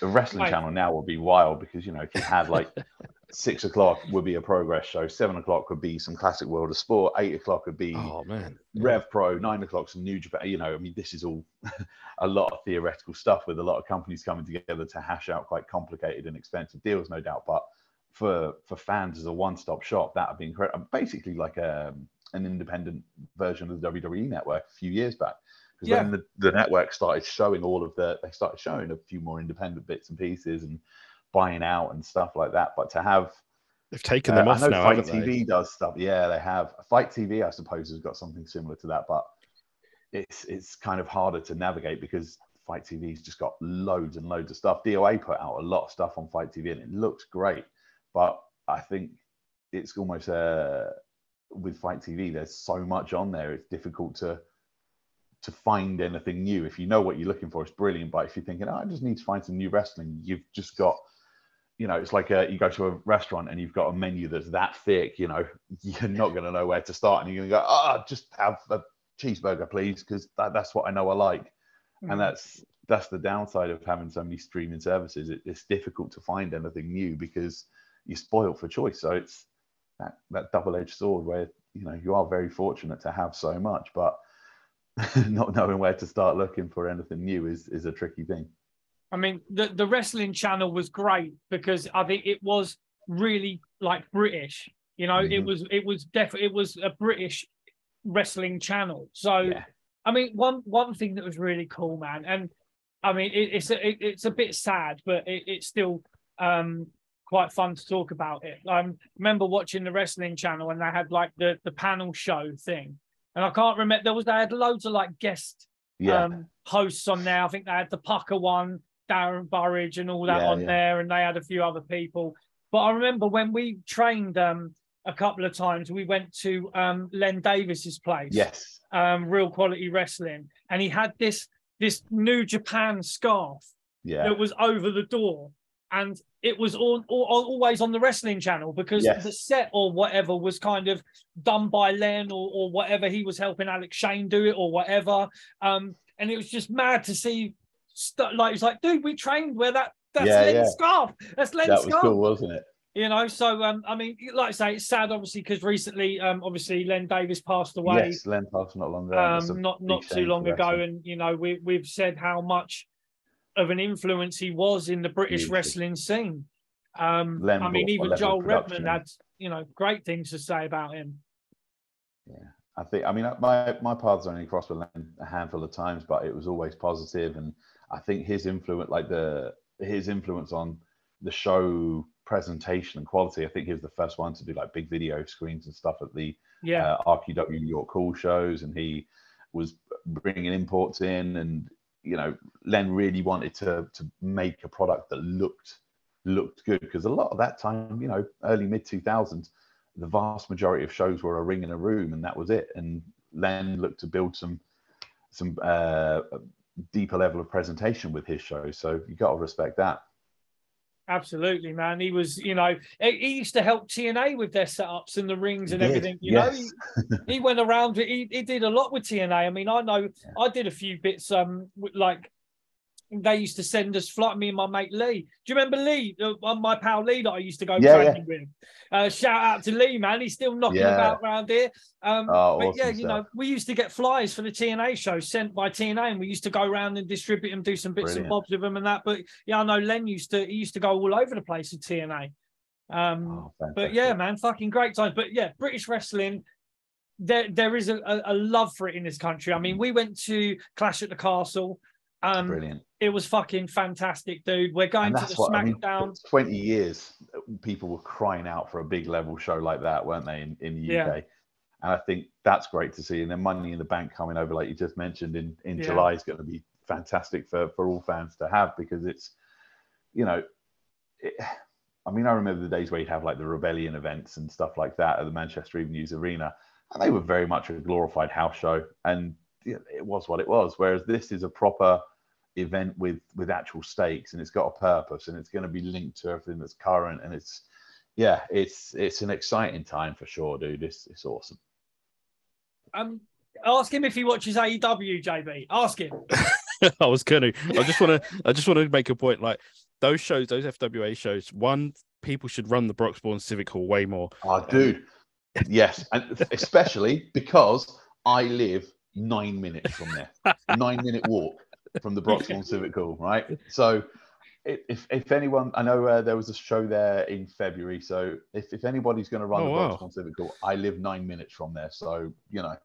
The wrestling Right. channel now will be wild because you know if you had like six o'clock would be a progress show, seven o'clock would be some classic world of sport, eight o'clock would be oh man. Rev Pro, nine o'clock, some New Japan. You know, I mean, this is all a lot of theoretical stuff with a lot of companies coming together to hash out quite complicated and expensive deals, no doubt. But for for fans as a one-stop shop, that would be incredible. Basically, like a, an independent version of the WWE network a few years back. Because Yeah. then the, the network started showing all of the, they started showing a few more independent bits and pieces and buying out and stuff like that. But to have They've taken uh, them I off know now, Fight TV they? does stuff. Yeah, they have. Fight TV, I suppose, has got something similar to that, but it's it's kind of harder to navigate because Fight TV's just got loads and loads of stuff. DOA put out a lot of stuff on Fight TV, and it looks great. But I think it's almost uh, with Fight TV, there's so much on there. It's difficult to to find anything new. If you know what you're looking for, it's brilliant. But if you're thinking, oh, I just need to find some new wrestling, you've just got you know, it's like a, you go to a restaurant and you've got a menu that's that thick, you know, you're not going to know where to start. And you're going to go, oh, just have a cheeseburger, please, because that, that's what I know I like. Mm. And that's that's the downside of having so many streaming services. It, it's difficult to find anything new because you're spoiled for choice. So it's that, that double-edged sword where, you know, you are very fortunate to have so much, but not knowing where to start looking for anything new is, is a tricky thing. I mean, the the wrestling channel was great because I think it was really like British. You know, it Mhm. was it was definitely it was a British wrestling channel. So Yeah. I mean, one one thing that was really cool, man, and I mean, it, it's a, it, it's a bit sad, but it, it's still um, quite fun to talk about it. I remember watching the wrestling channel, and they had like the the panel show thing, and I can't remember there was they had loads of like guest Yeah. um, hosts on there. I think they had the Pucker one, Darren Burridge, and all that Yeah, on yeah. there, and they had a few other people. But I remember when we trained um, a couple of times, we went to um, Len Davies's place, yes. um, Real Quality Wrestling, and he had this this New Japan scarf Yeah. that was over the door, and it was all, all always on the wrestling channel because Yes. the set or whatever was kind of done by Len or, or whatever he was helping Alex Shane do it or whatever. Um, and it was just mad to see stuff like it's like, dude, we trained where that that's Yeah, Len's yeah. scarf. That's Len that was scarf. cool, wasn't it? You know, so um, I mean, like I say, it's sad obviously because recently, um, obviously Len Davies passed away Yes, Len passed not long ago. Um, not not too long ago, and you know we we've said how much of an influence he was in the British wrestling scene. Um, Len I mean, even Joel production. had you know great things to say about him. Yeah, I think, I mean, my my paths only crossed with Len a handful of times, but it was always positive, and I think his influence, like the his influence on the show presentation and quality. I think he was the first one to do like big video screens and stuff at the Yeah, uh, RQW New York Cool shows, and he was bringing imports in, and you know, Len really wanted to to make a product that looked looked good because a lot of that time, you know, early mid two thousands, the vast majority of shows were a ring in a room, and that was it. And Len looked to build some some uh, deeper level of presentation with his shows, so you got to respect that. absolutely, man. He was, you know, he used to help TNA with their setups and the rings and everything. You know, he, he went around. He, he did a lot with TNA. I mean, I know I did a few bits, um, like they used to send us flight. Me and my mate Lee. Do you remember Lee? Uh, my pal Lee that I used to go Yeah, training with. Uh, shout out to Lee, man. He's still knocking Yeah. about around here. Um, Oh, but awesome yeah, you know, we used to get flyers for the TNA show sent by TNA, and we used to go around and distribute them, do some bits and bobs with them and that. But yeah, I know Len used to. He used to go all over the place with TNA. Um, Oh, but yeah, man, fucking great times. But yeah, British wrestling, there there is a, a love for it in this country. I mean, we went to Clash at the Castle. Um, brilliant. it was fucking fantastic, dude. We're going to the what I mean. SmackDown. 20 years, people were crying out for a big level show like that, weren't they, in, in the Yeah. UK? And I think that's great to see. And then Money in the Bank coming over, like you just mentioned, in, in Yeah. July is going to be fantastic for, for all fans to have because it's, you know, it, I mean, I remember the days where you'd have like the rebellion events and stuff like that at the Manchester Arena, and they were very much a glorified house show, and it was what it was. Whereas this is a proper event with with actual stakes, and it's got a purpose, and it's going to be linked to everything that's current, and it's yeah, it's it's an exciting time for sure, dude. It's it's awesome. Um, ask him if he watches AEW, JB. Ask him. I was gonna. I just want to. I just want to make a point. Like those shows, those FWA shows. One, people should run the Broxbourne Civic Hall way more. Oh, dude, yes, and especially because I live nine minutes from there, nine minute walk from the Broxbourne Civic Hall, right? So. If, if anyone, I know uh, there was a show there in February. So if, if anybody's going to run Oh, the wow. Broxbourne Civic Hall, I live nine minutes from there. So you know,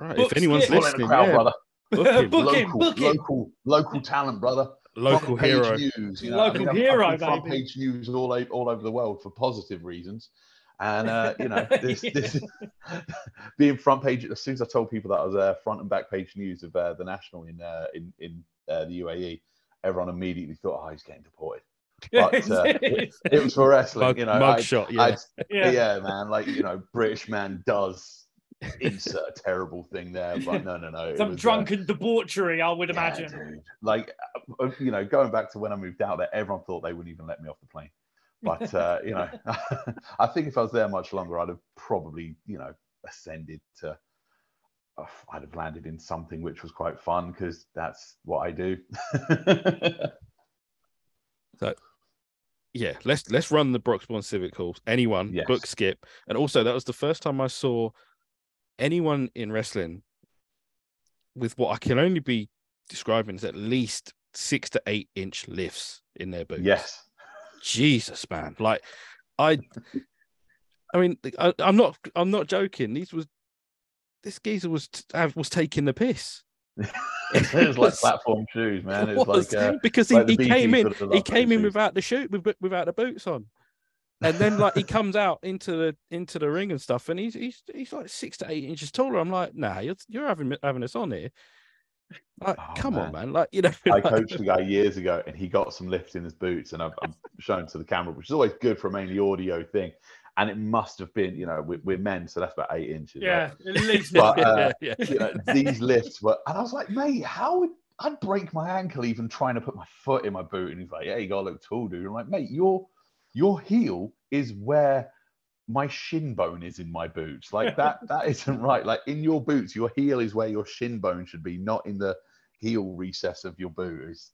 Right. Book if anyone's skip. Full in the listening, crowd, yeah, brother. book him. Book him, local, book him. local, local talent, brother. local page hero. News, you know, Local I'm- I'm hero, front page news all all over the world for positive reasons. And uh, you know, this, this being front page. As soon as I told people that I was uh, front and back page news of uh, the national in uh, in in uh, the UAE, everyone immediately thought, "Oh, he's getting deported." But, uh, It was for wrestling, Mug, you know. mug I- shot. Yeah. I'd- yeah. yeah. man. Like you know, British man does insert a terrible thing there, but no, no, no. Some was, uh, drunken debauchery, I would yeah, imagine. dude. Like, uh, you know, going back to when I moved out there, everyone thought they wouldn't even let me off the plane. But, uh, you know, I think if I was there much longer, I'd have probably, you know, ascended to, uh, I'd have landed in something which was quite fun because that's what I do. So, yeah, let's let's run the Broxbourne Civic Halls. Anyone, Yes. book skip, and also that was the first time I saw anyone in wrestling with what I can only be describing as at least six to eight inch lifts in their boots. yes. Jesus, man! Like, I, I mean, I, I'm not, I'm not joking. These was, this geezer was was taking the piss. it was like platform shoes, man. It was, was, like, uh, because he, like he came in, he came in shoes. without the shoe, with, without the boots on, and then like he comes out into the into the ring and stuff, and he's he's he's like six to eight inches taller. I'm like, nah, you're you're having having us on here. Like, Oh, come on, man. man. Like, you know, I like- coached a guy years ago, and he got some lift in his boots, and I've, I've shown to the camera, which is always good for a mainly audio thing. And it must have been, you know, we're, we're men, so that's about eight inches. right? Yeah, at least. But, uh, yeah, You know, these lifts were, and I was like, mate, how would I'd break my ankle even trying to put my foot in my boot? And he's like, yeah, you gotta look tall, dude. I'm like, mate, your your heel is where my shin bone is in my boots. Like that, that isn't right. Like in your boots, your heel is where your shin bone should be, not in the heel recess of your boot. It's-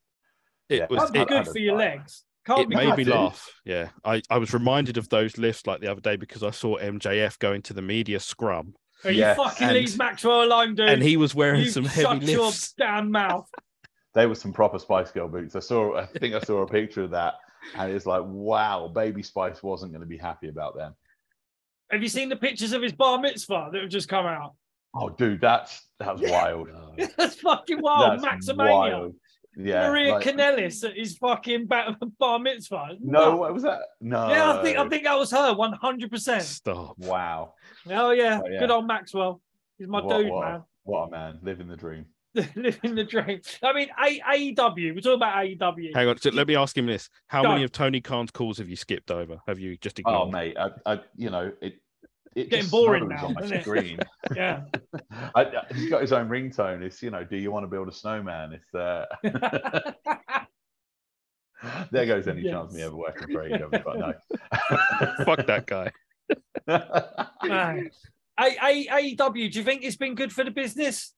it Yeah. was. Can't be It, good for your legs. Can't it be made me dude. laugh. Yeah, I, I was reminded of those lifts like the other day because I saw MJF going to the media scrum, Oh, you Yeah, fucking and- leave Maxwell alone, dude. and he was wearing you some shut heavy your damn mouth. They were some proper Spice Girl boots. I saw, I think I saw a picture of that, and it's like, wow, Baby Spice wasn't going to be happy about them. Have you seen the pictures of his bar mitzvah that have just come out? Oh, dude, that's that's wild. That's fucking wild. That's Maximania. wild. Yeah. Maria like- Kanellis at his fucking ba- bar mitzvah. No, Nuts. what was that? No. Yeah, I think I think that was her, one hundred percent. Stop. Wow. Oh yeah, Oh, yeah. good old Maxwell. He's my What- dude, what man. What a man, living the dream. Living the dream. I mean, A- AEW. We're talking about AEW. Hang on, so let me ask him this: How Go. many of Tony Khan's calls have you skipped over? Have you just ignored? Oh, ignored? mate, I, I, you know, it. It Getting boring now, on my isn't it? Yeah. I, I- he's got his own ringtone. It's you know, do you want to build a snowman? It's uh, there goes any chance me ever working for AEW, but no. Fuck that guy. Man. A- A- AEW. Do you think it's been good for the business?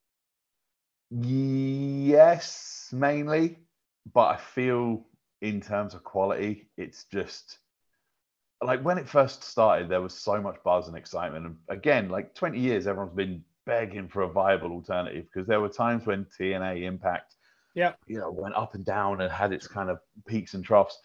Yes, mainly, but I feel in terms of quality, it's just like when it first started, there was so much buzz and excitement. And again, like 20 years, everyone's been begging for a viable alternative because there were times when TNA Impact, yeah, you know, went up and down and had its kind of peaks and troughs.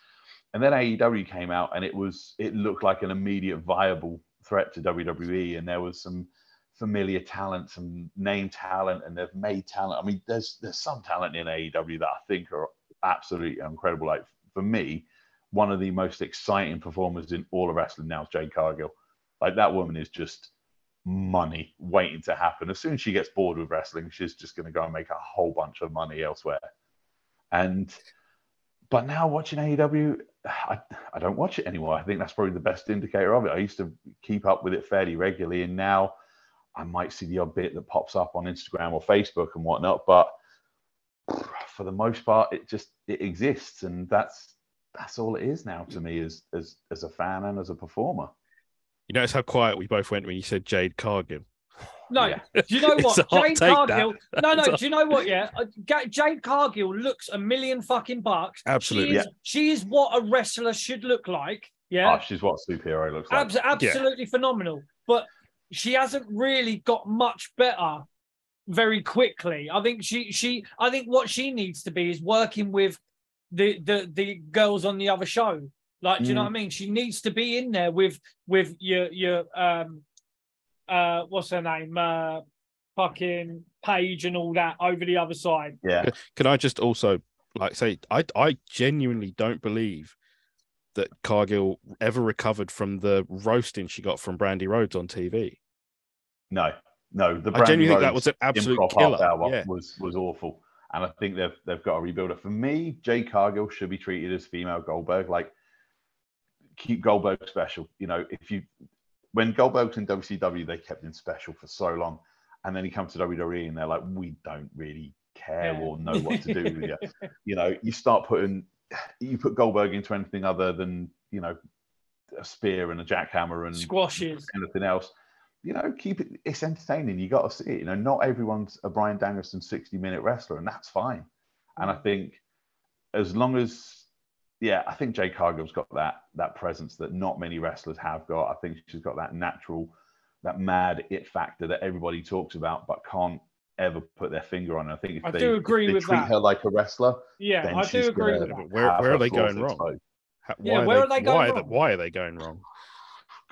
And then AEW came out and it was it looked like an immediate viable threat to WWE. And there was some familiar talent, some name talent, and they've made talent. I mean, there's there's some talent in AEW that I think are absolutely incredible. Like for me, one of the most exciting performers in all of wrestling now is Jade Cargill. Like that woman is just money waiting to happen. As soon as she gets bored with wrestling, she's just going to go and make a whole bunch of money elsewhere. And but now watching AEW, I, I don't watch it anymore. I think that's probably the best indicator of it. I used to keep up with it fairly regularly, and now I might see the odd bit that pops up on Instagram or Facebook and whatnot. But for the most part, it just it exists, and that's that's all it is now to me as as as a fan and as a performer. You notice how quiet we both went when you said Jade Cargill. No, Yeah. do you know what? hot Jade take, that. Cargill. No, no. It's Do you know what? Yeah, Uh, Jade Cargill looks a million fucking bucks. Absolutely. She is, she is what a wrestler should look like. Yeah, Oh, she's what a superhero looks like. Abs- absolutely phenomenal. But she hasn't really got much better very quickly. I think she she I think what she needs to be is working with the the the girls on the other show. Like, do you know Mm. what I mean? She needs to be in there with with your your um uh what's her name? Uh fucking Paige and all that over the other side. yeah, Can I just also like say I I genuinely don't believe that Cargill ever recovered from the roasting she got from Brandi Rhodes on TV. No, no. The I genuinely think that was an absolute improv killer. half hour Yeah. was was awful, and I think they've they've got to rebuild it. For me, Jade Cargill should be treated as female Goldberg. Like keep Goldberg special. You know, if you when Goldberg's in WCW, they kept him special for so long, and then he comes to WWE and they're like, we don't really care Yeah. or know what to do with you. You know, you start putting you put Goldberg into anything other than you know a spear and a jackhammer and Squashes. anything else. You know, keep it. It's entertaining. You got to see it. You know, not everyone's a Bryan Danielson sixty-minute wrestler, and that's fine. And I mm. think as long as, yeah, I think Jade Cargill's got that that presence that not many wrestlers have got. I think she's got that natural, that mad it factor that everybody talks about, but can't ever put their finger on. I think if I they, do if agree they with treat that. her like a wrestler, Yeah, then I she's do agree with Yeah, that. but where where are they going wrong? exposed. How- Yeah, why where are are they, they going why, wrong? why are they going wrong?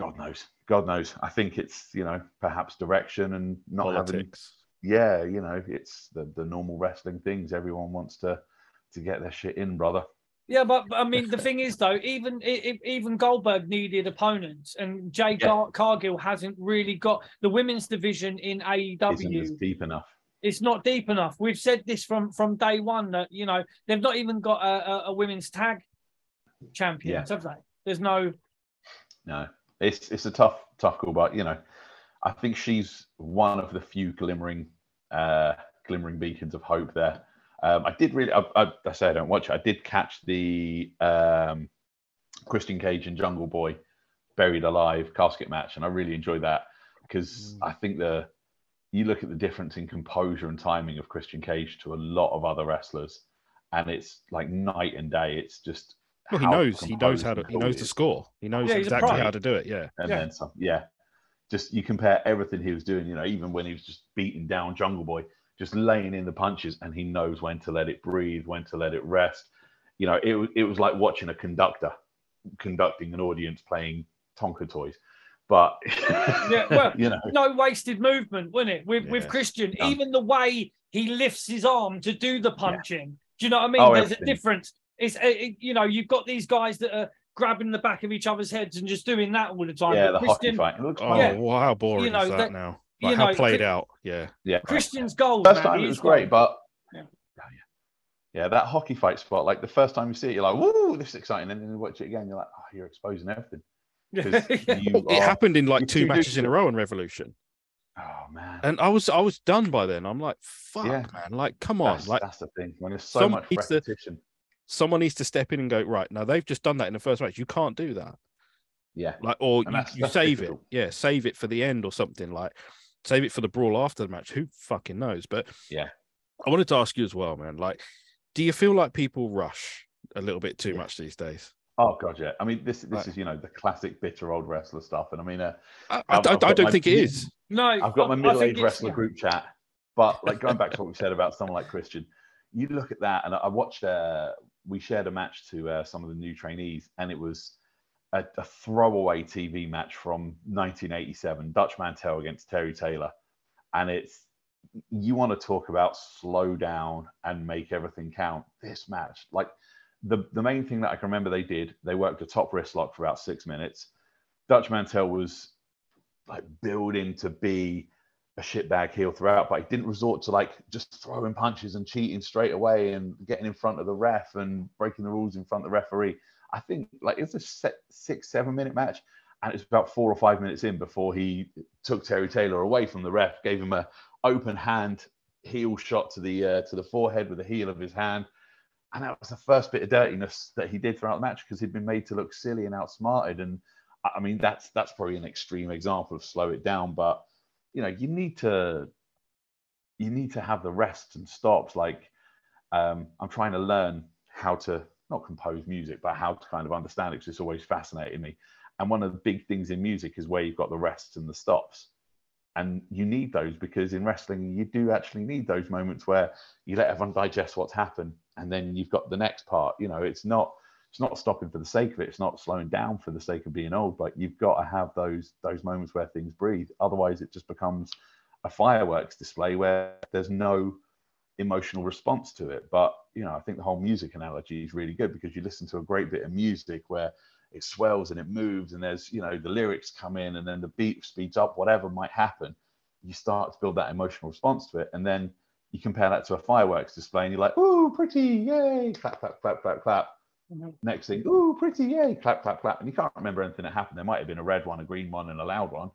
God knows. God knows. I think it's you know perhaps direction and not having yeah, you know, it's the, the normal wrestling things. Everyone wants to to get their shit in, brother. Yeah, but, but I mean, the thing is, though, even even Goldberg needed opponents, and Jade Yeah. Cargill hasn't really got the women's division in Isn't AEW. deep enough. It's not deep enough. We've said this from from day one that you know they've not even got a, a, a women's tag champions, have they? There's no. No, it's it's a tough tough call, but you know, I think she's one of the few glimmering uh glimmering beacons of hope there. Um, I did really, I, I, I say I don't watch it. I did catch the um, Christian Cage and Jungle Boy buried alive casket match, and I really enjoyed that because I think the you look at the difference in composure and timing of Christian Cage to a lot of other wrestlers, and it's like night and day. It's just Well, he knows. He knows how to. He knows he the score. He knows Yeah, exactly how to do it. Yeah. and Yeah. then some. Yeah, just you compare everything he was doing. You know, even when he was just beating down Jungle Boy, just laying in the punches, and he knows when to let it breathe, when to let it rest. You know, it was it was like watching a conductor conducting an audience playing Tonka toys. But Yeah, well, you know, no wasted movement, wasn't it? With with Christian, None. even the way he lifts his arm to do the punching. Do you know what I mean? Oh, There's everything. a difference. It's uh, it, you know you've got these guys that are grabbing the back of each other's heads and just doing that all the time. yeah, But the hockey fight. Looks Oh. Yeah. wow, how boring You know, is that, that- now? you how know, played Chris- out. Yeah. Yeah, Christian's goal. First man. time it was great, gold. but Yeah. Oh, yeah. yeah, that hockey fight spot. Like the first time you see it, you're like, "Woo, this is exciting!" And then you watch it again, you're like, "Oh, you're exposing everything." 'Cause you It are- happened in like two matches in a row in Revolution, Oh man, and I was I was done by then. I'm like, fuck, Yeah. man. Like, come on. that's, Like, that's the thing. When there's so much needs to- repetition. Someone needs to step in and go right now. They've just done that in the first match. You can't do that. Yeah, Like, or And you, that's- you that's save difficult. it. Yeah, save it for the end or something. Like, save it for the brawl after the match. Who fucking knows? But Yeah. I wanted to ask you as well, man. Like, do you feel like people rush a little bit too much these days? Oh god, yeah. I mean, this this Right. is you know the classic bitter old wrestler stuff, and I mean, uh, I, I, I've- I- I've I got don't my- think it is. No, I've got my I- I middle-aged it's- wrestler group chat. But like going back to what we said about someone like Christian, you look at that, and I I watched. Uh, we shared a match to uh, some of the new trainees, and it was a, a throwaway TV match from 1987, Dutch Mantell against Terry Taylor, and it's you want to talk about slow down and make everything count. This match, like the the main thing that I can remember they did, they worked a top wrist lock for about six minutes. Dutch Mantell was like building to be a shitbag heel throughout, but he didn't resort to like just throwing punches and cheating straight away and getting in front of the ref and breaking the rules in front of the referee. I think like it's a set, six, seven minute match, and it's about four or five minutes in before he took Terry Taylor away from the ref, gave him a open hand heel shot to the uh, to the forehead with the heel of his hand, and that was the first bit of dirtiness that he did throughout the match because he'd been made to look silly and outsmarted. And I I mean that's that's probably an extreme example of slow it down, but you know you need to you need to have the rests and stops. Like um, I'm trying to learn how to not compose music, but how to kind of understand it because it's always fascinating me. And one of the big things in music is where you've got the rests and the stops. And you need those because in wrestling, you do actually need those moments where you let everyone digest what's happened and then you've got the next part. You know, it's not it's not stopping for the sake of it. It's not slowing down for the sake of being old. But you've got to have those those moments where things breathe. Otherwise, it just becomes a fireworks display where there's no emotional response to it. But you know, I think the whole music analogy is really good because you listen to a great bit of music where it swells and it moves, and there's you know the lyrics come in, and then the beat speeds up. Whatever might happen, you start to build that emotional response to it, and then you compare that to a fireworks display, and you're like, "Ooh, pretty, yay!" Clap, clap, clap, clap, clap. Mhm. Next thing, "Ooh, pretty, yay!" Clap, clap, clap, and you can't remember anything that happened. There might have been a red one, a green one, and a loud one,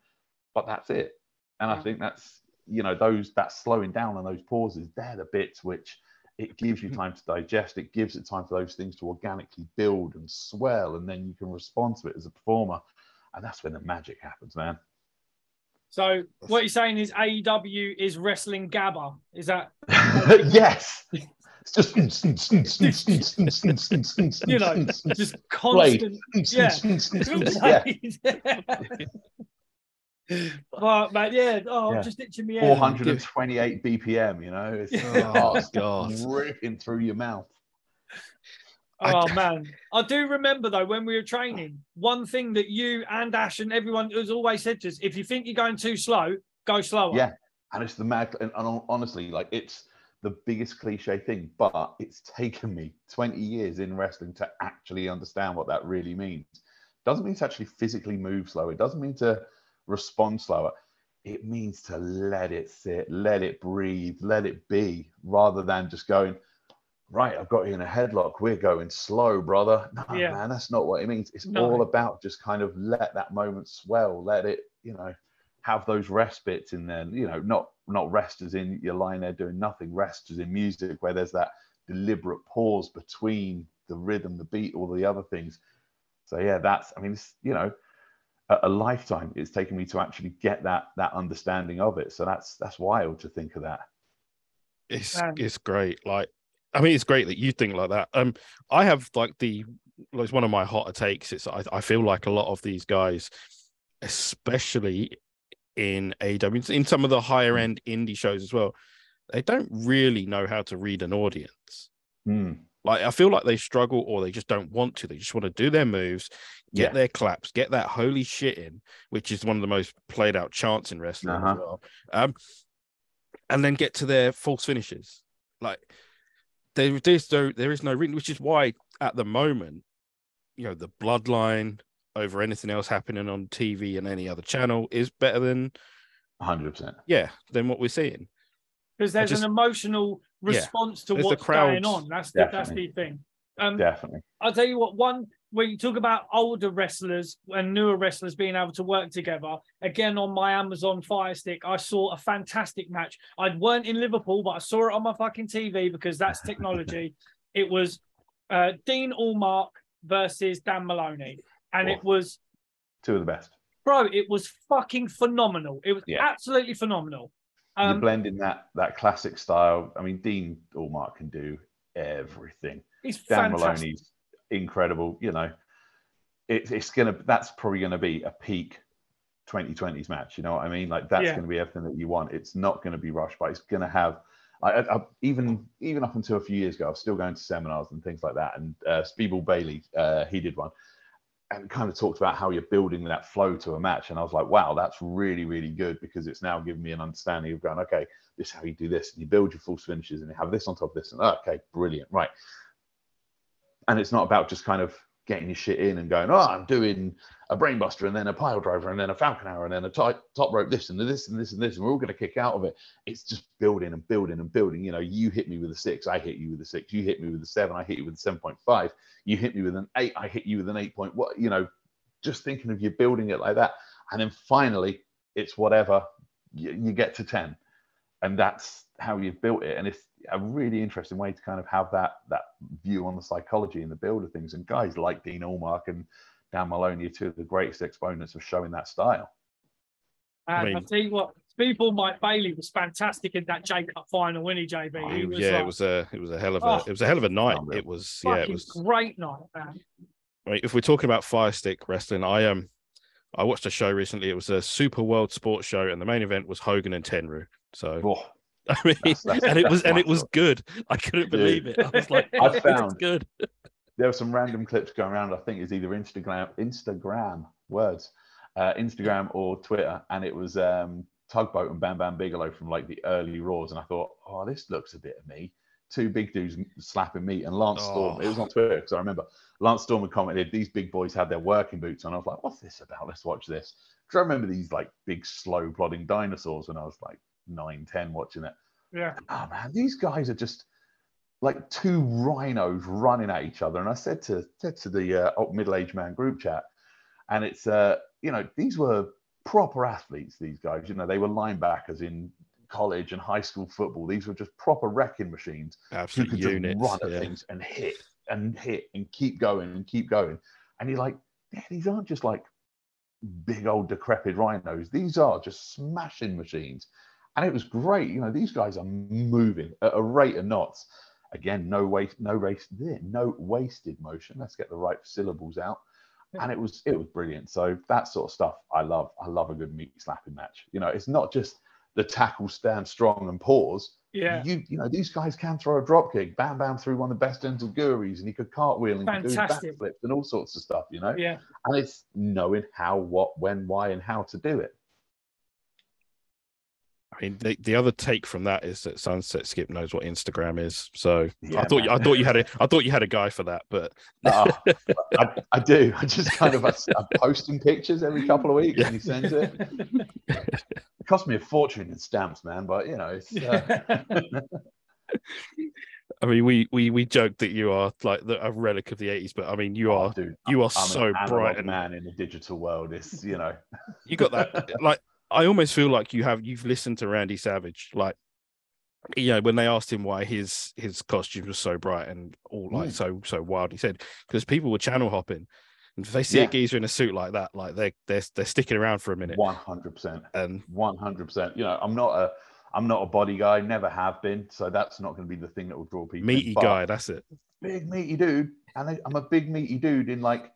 but that's it. And I think that's you know those that slowing down and those pauses they're the bits which it gives you time to digest it gives it time for those things to organically build and swell and then you can respond to it as a performer and that's when the magic happens man So what you're saying is AEW is wrestling Gabba. Is that yes it's just you know just constant? yeah yeah. oh man, yeah. Oh, Yeah. I'm just itching me. 428 bpm you know it's Oh, God. ripping through your mouth Oh man, I do remember though when we were training, one thing that you and Ash and everyone has always said to us: if you think you're going too slow, go slower. Yeah. and it's the mad and, and honestly like it's the biggest cliche thing but it's taken me 20 years in wrestling to actually understand what that really means doesn't mean to actually physically move slower it doesn't mean to respond slower it means to let it sit let it breathe let it be rather than just going right i've got you in a headlock we're going slow brother no Yeah. man that's not what it means it's No. all about just kind of let that moment swell let it you know have those rest bits in there. You know, not not rest as in you're lying there doing nothing. Rest as in music where there's that deliberate pause between the rhythm, the beat, all the other things. So yeah, that's I mean, it's, you know, a, a lifetime it's taken me to actually get that that understanding of it. So that's that's wild to think of that. It's Um, it's great. Like, I mean, it's great that you think like that. Um, I have like the like, it's one of my hotter takes. It's I, I feel like a lot of these guys, especially in AW, in some of the higher end indie shows as well, they don't really know how to read an audience. Hmm. Like I feel like they struggle or they just don't want to. They just want to do their moves, get Yeah. their claps, get that holy shit in, which is one of the most played out chants in wrestling Uh-huh. well. Um, and then get to their false finishes. Like there, there's no, there is no reason, which is why at the moment, you know, the bloodline over anything else happening on TV and any other channel is better than, 100%. yeah, than what we're seeing. because there's just- an emotional Yeah. response to what's going on. That's the that's the thing. Um, Definitely. I'll tell you what, one when you talk about older wrestlers and newer wrestlers being able to work together, again on my Amazon Fire Stick, I saw a fantastic match. I weren't in Liverpool, but I saw it on my fucking TV because that's technology. it was uh, Dean Allmark versus Dan Moloney. And it Oh. was, Two of the best. bro, it was fucking phenomenal. It was Yeah. absolutely phenomenal. You're Um, blending that that classic style. I mean, Dean Allmark can do everything. He's Dan fantastic. Moloney's incredible. You know, it, it's gonna that's probably gonna be a peak 2020s match. You know what I mean? Like that's Yeah. gonna be everything that you want. It's not gonna be rushed, but it's gonna have. I, I, I- even even up until a few years ago, I was still going to seminars and things like that. And uh, Speedball Bailey, uh, he did one, and kind of talked about how you're building that flow to a match. And I was like, wow, that's really really good because it's now given me an understanding of going, okay, this is how you do this, and you build your false finishes, and you have this on top of this, and oh, okay, brilliant, right. And it's not about just kind of getting your shit in and going, oh, I'm doing a brainbuster and then a pile driver and then a falcon arrow and then a tight top rope this and this and this and this and we're all going to kick out of it. It's just building and building and building. You know, you hit me with a six, I hit you with a six. You hit me with a seven, I hit you with a seven point five. You hit me with an eight, I hit you with an eight point. What you know, just thinking of you building it like that, and then finally it's whatever you, you get to ten, and that's how you've built it. And it's a really interesting way to kind of have that that view on the psychology and the build of things. And guys like Dean Allmark and Dan Moloney are two of the greatest exponents of showing that style. And I, mean- tell you what, people, Mike Bailey was fantastic in that J Cup final, wasn't he, JB? Oh, He was yeah, like, it was a it was a hell of a Oh, it was a hell of a night. It was yeah, it was. great night, man. I mean, if we're talking about fire stick wrestling, I um I watched a show recently. It was a Super World Sports show, and the main event was Hogan and Tenryu. So Oh, I mean, That's- that's- and it was and it was thought. good. I couldn't believe it. I was like, I it's found- good. there were some random clips going around. I think it's either Instagram, Instagram words, uh, Instagram or Twitter, and it was um, Tugboat and Bam Bam Bigelow from like the early Raws, and I thought, oh, this looks a bit of me. Two big dudes slapping me, and Lance Storm. It was on Twitter because I remember Lance Storm had commented, "These big boys had their working boots on." I was like, "What's this about? Let's watch this." Because I remember these like big, slow plodding dinosaurs and I was like nine, ten, watching it Yeah. oh man, these guys are just like two rhinos running at each other. And I said to said to the uh, middle-aged man group chat, and it's uh, you know, these were proper athletes. These guys, you know, they were linebackers in college and high school football. These were just proper wrecking machines who could units. just run at yeah. things and hit and hit and keep going and keep going. And you're like, yeah, these aren't just like big old decrepit rhinos. These are just smashing machines. And it was great. You know, these guys are moving at a rate of knots. Again, no waste, no race there, no wasted motion. Let's get the right syllables out. And it was it was brilliant. So that sort of stuff I love. I love a good meat slapping match. You know, it's not just the tackle stand strong and pause. Yeah. You you know, these guys can throw a drop kick. Bam Bam threw one of the best enziguris and he could cartwheel and do backflips and all sorts of stuff, you know? Yeah. And it's knowing how, what, when, why, and how to do it. I mean, the, the other take from that is that Sunset Skip knows what Instagram is. So I thought you, I thought you had a I thought you had a guy for that, but Ah, I, I do. I just kind of I, I'm posting pictures every couple of weeks Yeah. and he sends it. It cost me a fortune in stamps, man. But you know, it's uh, I mean, we we we joked that you are like the, a relic of the '80s, but I mean, you oh, are dude, you are I'm so an bright and man in the digital world. It's you know, you got that like I almost feel like you have you've listened to Randy Savage like you know when they asked him why his his costume was so bright and all like Mm. so so wild he said because people were channel hopping and if they see a Yeah. geezer in a suit like that like they they're they're sticking around for a minute one hundred percent. and One hundred percent. You know, I'm not a I'm not a body guy, never have been. So that's not going to be the thing that will draw people. meaty But guy that's it big meaty dude, and I- I'm a big meaty dude in like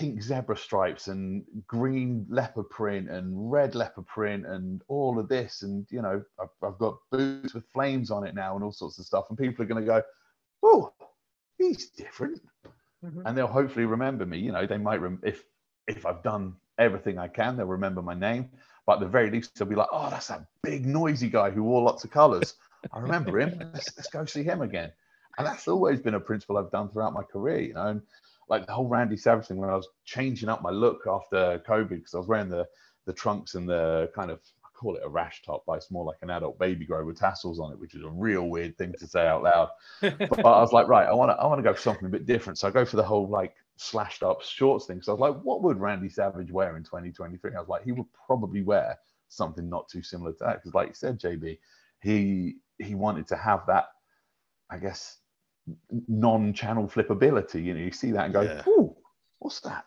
pink zebra stripes and green leopard print and red leopard print and all of this, and you know, I've, I've got boots with flames on it now and all sorts of stuff, and people are going to go, "Oh, he's different," Mhm. and they'll hopefully remember me. You know, they might rem- if if I've done everything I can, they'll remember my name. But at the very least, they'll be like, "Oh, that's that big noisy guy who wore lots of colours. I remember him. Let's, let's go see him again." And that's always been a principle I've done throughout my career. You know, and like the whole Randy Savage thing when I was changing up my look after COVID because I was wearing the the trunks and the kind of I call it a rash top, but it's more like an adult baby grow with tassels on it, which is a real weird thing to say out loud but I was like, right, I want to, I want to go for something a bit different. So I go for the whole like slashed up shorts thing. So I was like, what would Randy Savage wear in 2023? I was like, he would probably wear something not too similar to that because, like you said, JB, he he wanted to have that, I guess, non-channel flippability. You know, you see that and go, Yeah. ooh, what's that?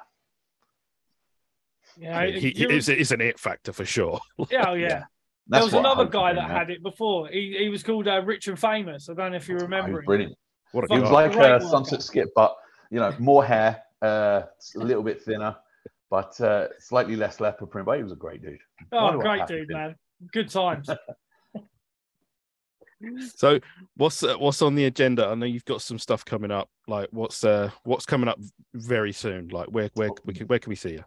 yeah, I mean, he, you- it's, it's an it factor for sure yeah, oh, yeah. Yeah. there was another guy that had it before. He, he was called uh, Rich and Famous. I don't know if you Oh, remember he's him. brilliant. What a Fuck, He was like Great a workout. sunset skip, but you know, more hair, uh, a little bit thinner, but uh, slightly less leopard print. But he was a great dude. Oh, great dude, man. Good times. So what's uh, what's on the agenda? I know you've got some stuff coming up. Like what's uh what's coming up very soon? Like where where can, where can we see you?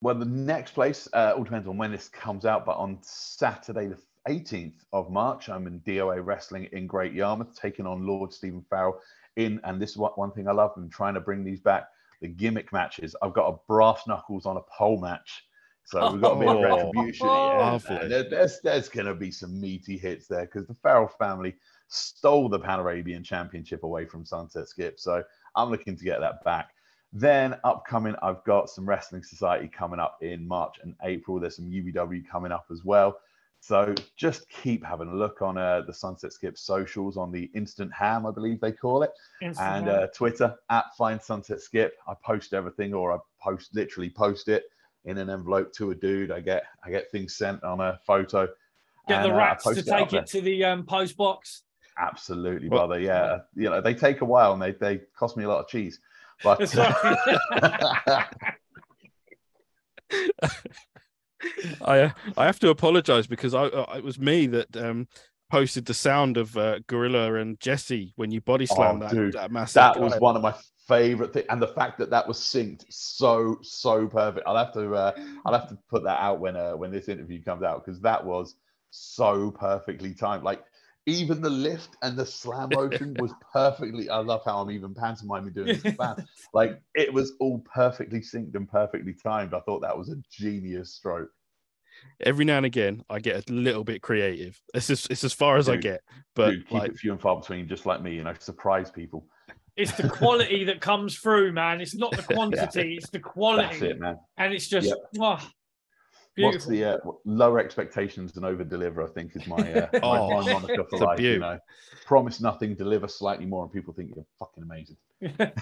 Well, the next place uh, all depends on when this comes out, but on Saturday, the 18th of March, I'm in DOA Wrestling in Great Yarmouth, taking on Lord Stephen Farrell in, and this is what one thing I love. I'm trying to bring these back, the gimmick matches. I've got a brass knuckles on a pole match. So we've got a bit of Oh, retribution here. lovely. And there- there's there's going to be some meaty hits there because the Farrell family stole the Pan Arabian Championship away from Sunset Skip. So I'm looking to get that back. Then upcoming, I've got some Wrestling Society coming up in March and April. There's some UBW coming up as well. So just keep having a look on uh, the Sunset Skip socials on the Instant Ham, I believe they call it, and uh, Twitter at Find Sunset Skip. I post everything, or I post literally post it in an envelope to a dude. I get I get things sent on a photo. Get and, the uh, rats post to take there. it to the um, post box. Absolutely, Well- brother. Yeah, you know they take a while and they they cost me a lot of cheese, but I uh, I have to apologize because I, I it was me that um posted the sound of uh, Gorilla and Jesse when you body slammed Oh, that, dude, that massive. that was one of my favorite thing, and the fact that that was synced so so perfect. I'll have to uh, I'll have to put that out when uh, when this interview comes out because that was so perfectly timed. Like even the lift and the slam motion was perfectly. I love how I'm even pantomiming doing this. Band. Like it was all perfectly synced and perfectly timed. I thought that was a genius stroke. Every now and again, I get a little bit creative. It's just it's as far as I get. But Dude, keep like, it few and far between, just like me. You know, surprise people. It's the quality that comes through, man. It's not the quantity, it's the quality. it. And it's just, Yep. oh, What's the uh, lower expectations and over deliver? I think is my uh, Oh, my moniker for life. You know, promise nothing, deliver slightly more, and people think you're fucking amazing.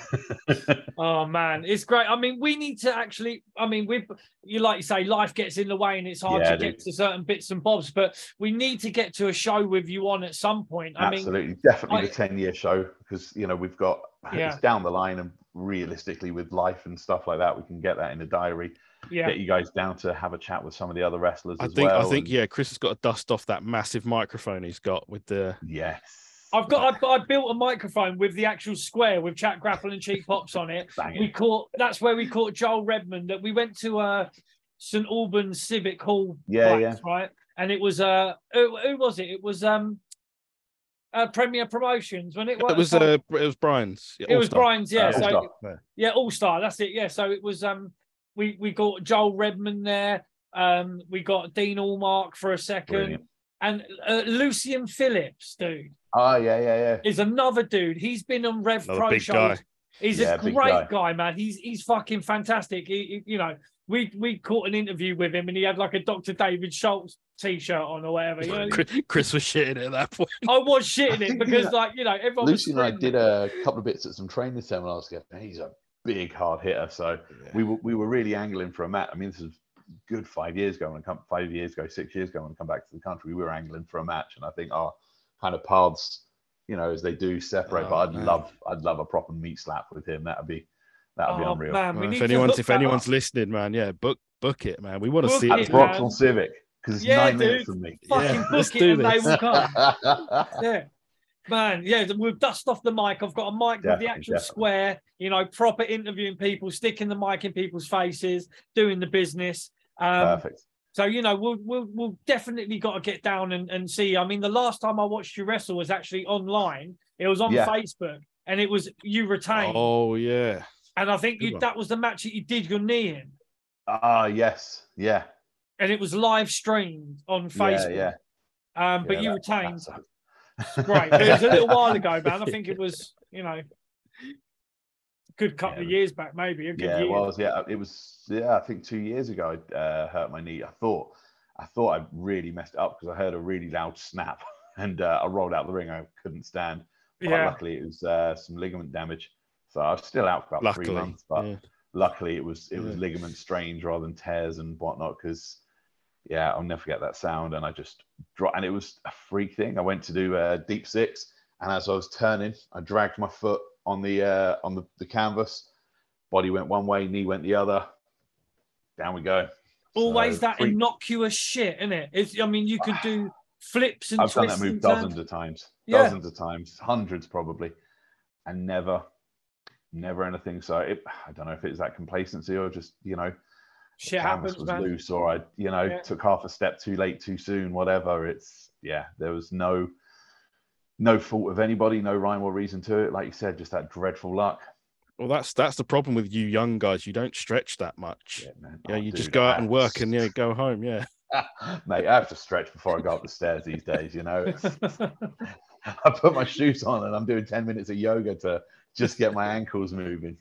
oh man, it's great. I mean, we need to actually. I mean, we you like you say, life gets in the way, and it's hard Yeah, to get to certain bits and bobs. But we need to get to a show with you on at some point. I mean, Absolutely, definitely I- the ten year show because you know we've got Yeah. it's down the line, and realistically with life and stuff like that, we can get that in the diary. Yeah, Get you guys down to have a chat with some of the other wrestlers I as think well. I think and- yeah, Chris has got to dust off that massive microphone he's got with the. Yes. I've got. I've, I built a microphone with the actual square with chat grapple and cheap pops on it. We it. caught. That's where we caught Joel Redman. That we went to uh St Albans Civic Hall. Yeah, Blacks, Right, and it was uh who, who was it? It was um uh Premier Promotions when it was. It was uh, it was Brian's. It was All-Star. Brian's, yeah. Uh, so All-Star. Yeah. yeah, All Star. That's it. Yeah. So it was. Um, we we got Joel Redman there. Um, we got Dean Allmark for a second, Brilliant. and uh, Lucian Phillips, dude, Oh yeah, yeah, yeah. is another dude. He's been on Rev Another Pro big shows. guy. He's Yeah, a great guy. guy. man. He's he's fucking fantastic. He, he- you know, we we caught an interview with him, and he had like a Dr. David Schultz t-shirt on or whatever. You know, Chris, Chris was shitting at that point. I was shitting it because, like, you know, everyone. was Lucy and I did a couple of bits at some training seminars together. and He's a big hard hitter, so we were we were really angling for a match. I mean, this is good five years ago when I come five years ago, six years ago when I come back to the country. We were angling for a match, and I think our kind of paths, you know, as they do separate. Oh, but I'd man. love I'd love a proper meat slap with him. That'd be that'd be Oh, unreal. man, we Well, need if anyone's if anyone's up. listening, man, yeah, book book it, man. We want to Book see it. it, the Civic because it's Yeah, nine dude. minutes from me. fucking Yeah, let's book it do and they this. will come. yeah. Man, yeah, we'll dust off the mic. I've got a mic with the actual definitely. square, you know, proper interviewing people, sticking the mic in people's faces, doing the business. Um, Perfect. so you know, we'll we'll we'll definitely got to get down and, and see. I mean, the last time I watched you wrestle was actually online. It was on Yeah. Facebook, and it was you retained. Oh yeah, and I think you, that was the match that you did your knee in, Ah, yes, yeah, and it was live streamed on yeah, Facebook. yeah. Um, but Yeah, you that- retained. That's- Great. But it was a little while ago, man. I think it was, you know, a good couple Yeah. of years back, maybe. A good Yeah, year. it was. Yeah, it was. Yeah, I think two years ago I uh, hurt my knee. I thought, I thought I really messed it up because I heard a really loud snap, and uh, I rolled out the ring. I couldn't stand. But yeah. luckily, it was uh, some ligament damage. So I was still out for about three months. But yeah. luckily, it was it was Yeah. ligament strains rather than tears and whatnot. Because yeah, I'll never forget that sound. And I just dropped, and it was a freak thing. I went to do a deep six, and as I was turning, I dragged my foot on the uh, on the, the canvas. Body went one way, knee went the other. Down we go. Always So, that freak- innocuous shit, isn't it? It's, I mean, you could do flips and I've done that move dozens of times, Yeah. dozens of times, hundreds probably, and never, never anything. So it, I don't know if it's that complacency or just you know, Shit canvas happens, was man. loose or I, you know, Yeah. took half a step too late, too soon, whatever. It's yeah, there was no, no fault of anybody, no rhyme or reason to it. Like you said, just that dreadful luck. Well, that's that's the problem with you young guys. You don't stretch that much. Yeah, man. Yeah, Oh, you just go I out and work and yeah, go home. Yeah. Mate, I have to stretch before I go up the stairs these days. You know, I put my shoes on and I'm doing ten minutes of yoga to just get my ankles moving.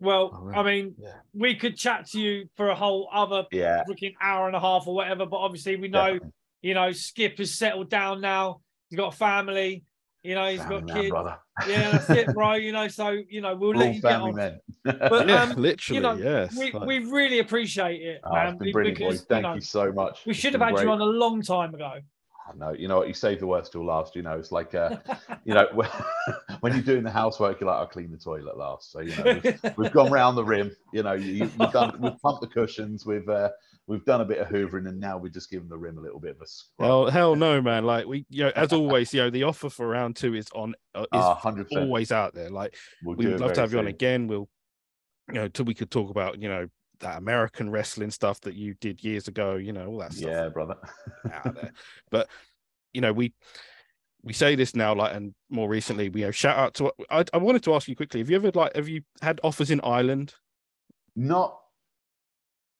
Well, Oh, I mean, Yeah. we could chat to you for a whole other Yeah, freaking hour and a half or whatever, but obviously we know, definitely. you know, Skip has settled down now. He's got a family. You know, he's Family got man, kids. brother. Yeah, that's it, bro. You know, so you know, we'll We're let all you get family on. men. But, yeah, um, literally, you know, yes. We, Like- we really appreciate it, Oh, man. it's been be- brilliant, because boys. Thank you, know, you so much. we It's should have been had you on a long time ago. Know. You know what? You save the worst till last. You know, it's like, uh, you know, when you're doing the housework, you're like, I'll clean the toilet last. So, you know, we've, we've gone round the rim. You know, you, you've done, we've pumped the cushions, we've, uh, we've done a bit of hoovering, and now we're just giving the rim a little bit of a scrub. Hell, hell no, man. Like we, you know, as always, you know, the offer for round two is on, uh, is Ah, 100%. always out there. Like We'll we would love to have you on again. We'll, you know, till we could talk about, you know, that American wrestling stuff that you did years ago. You know, all that stuff Yeah, brother. out there. But you know, we we say this now, like, and more recently, we have shout out to. I, I wanted to ask you quickly: Have you ever like have you had offers in Ireland? Not,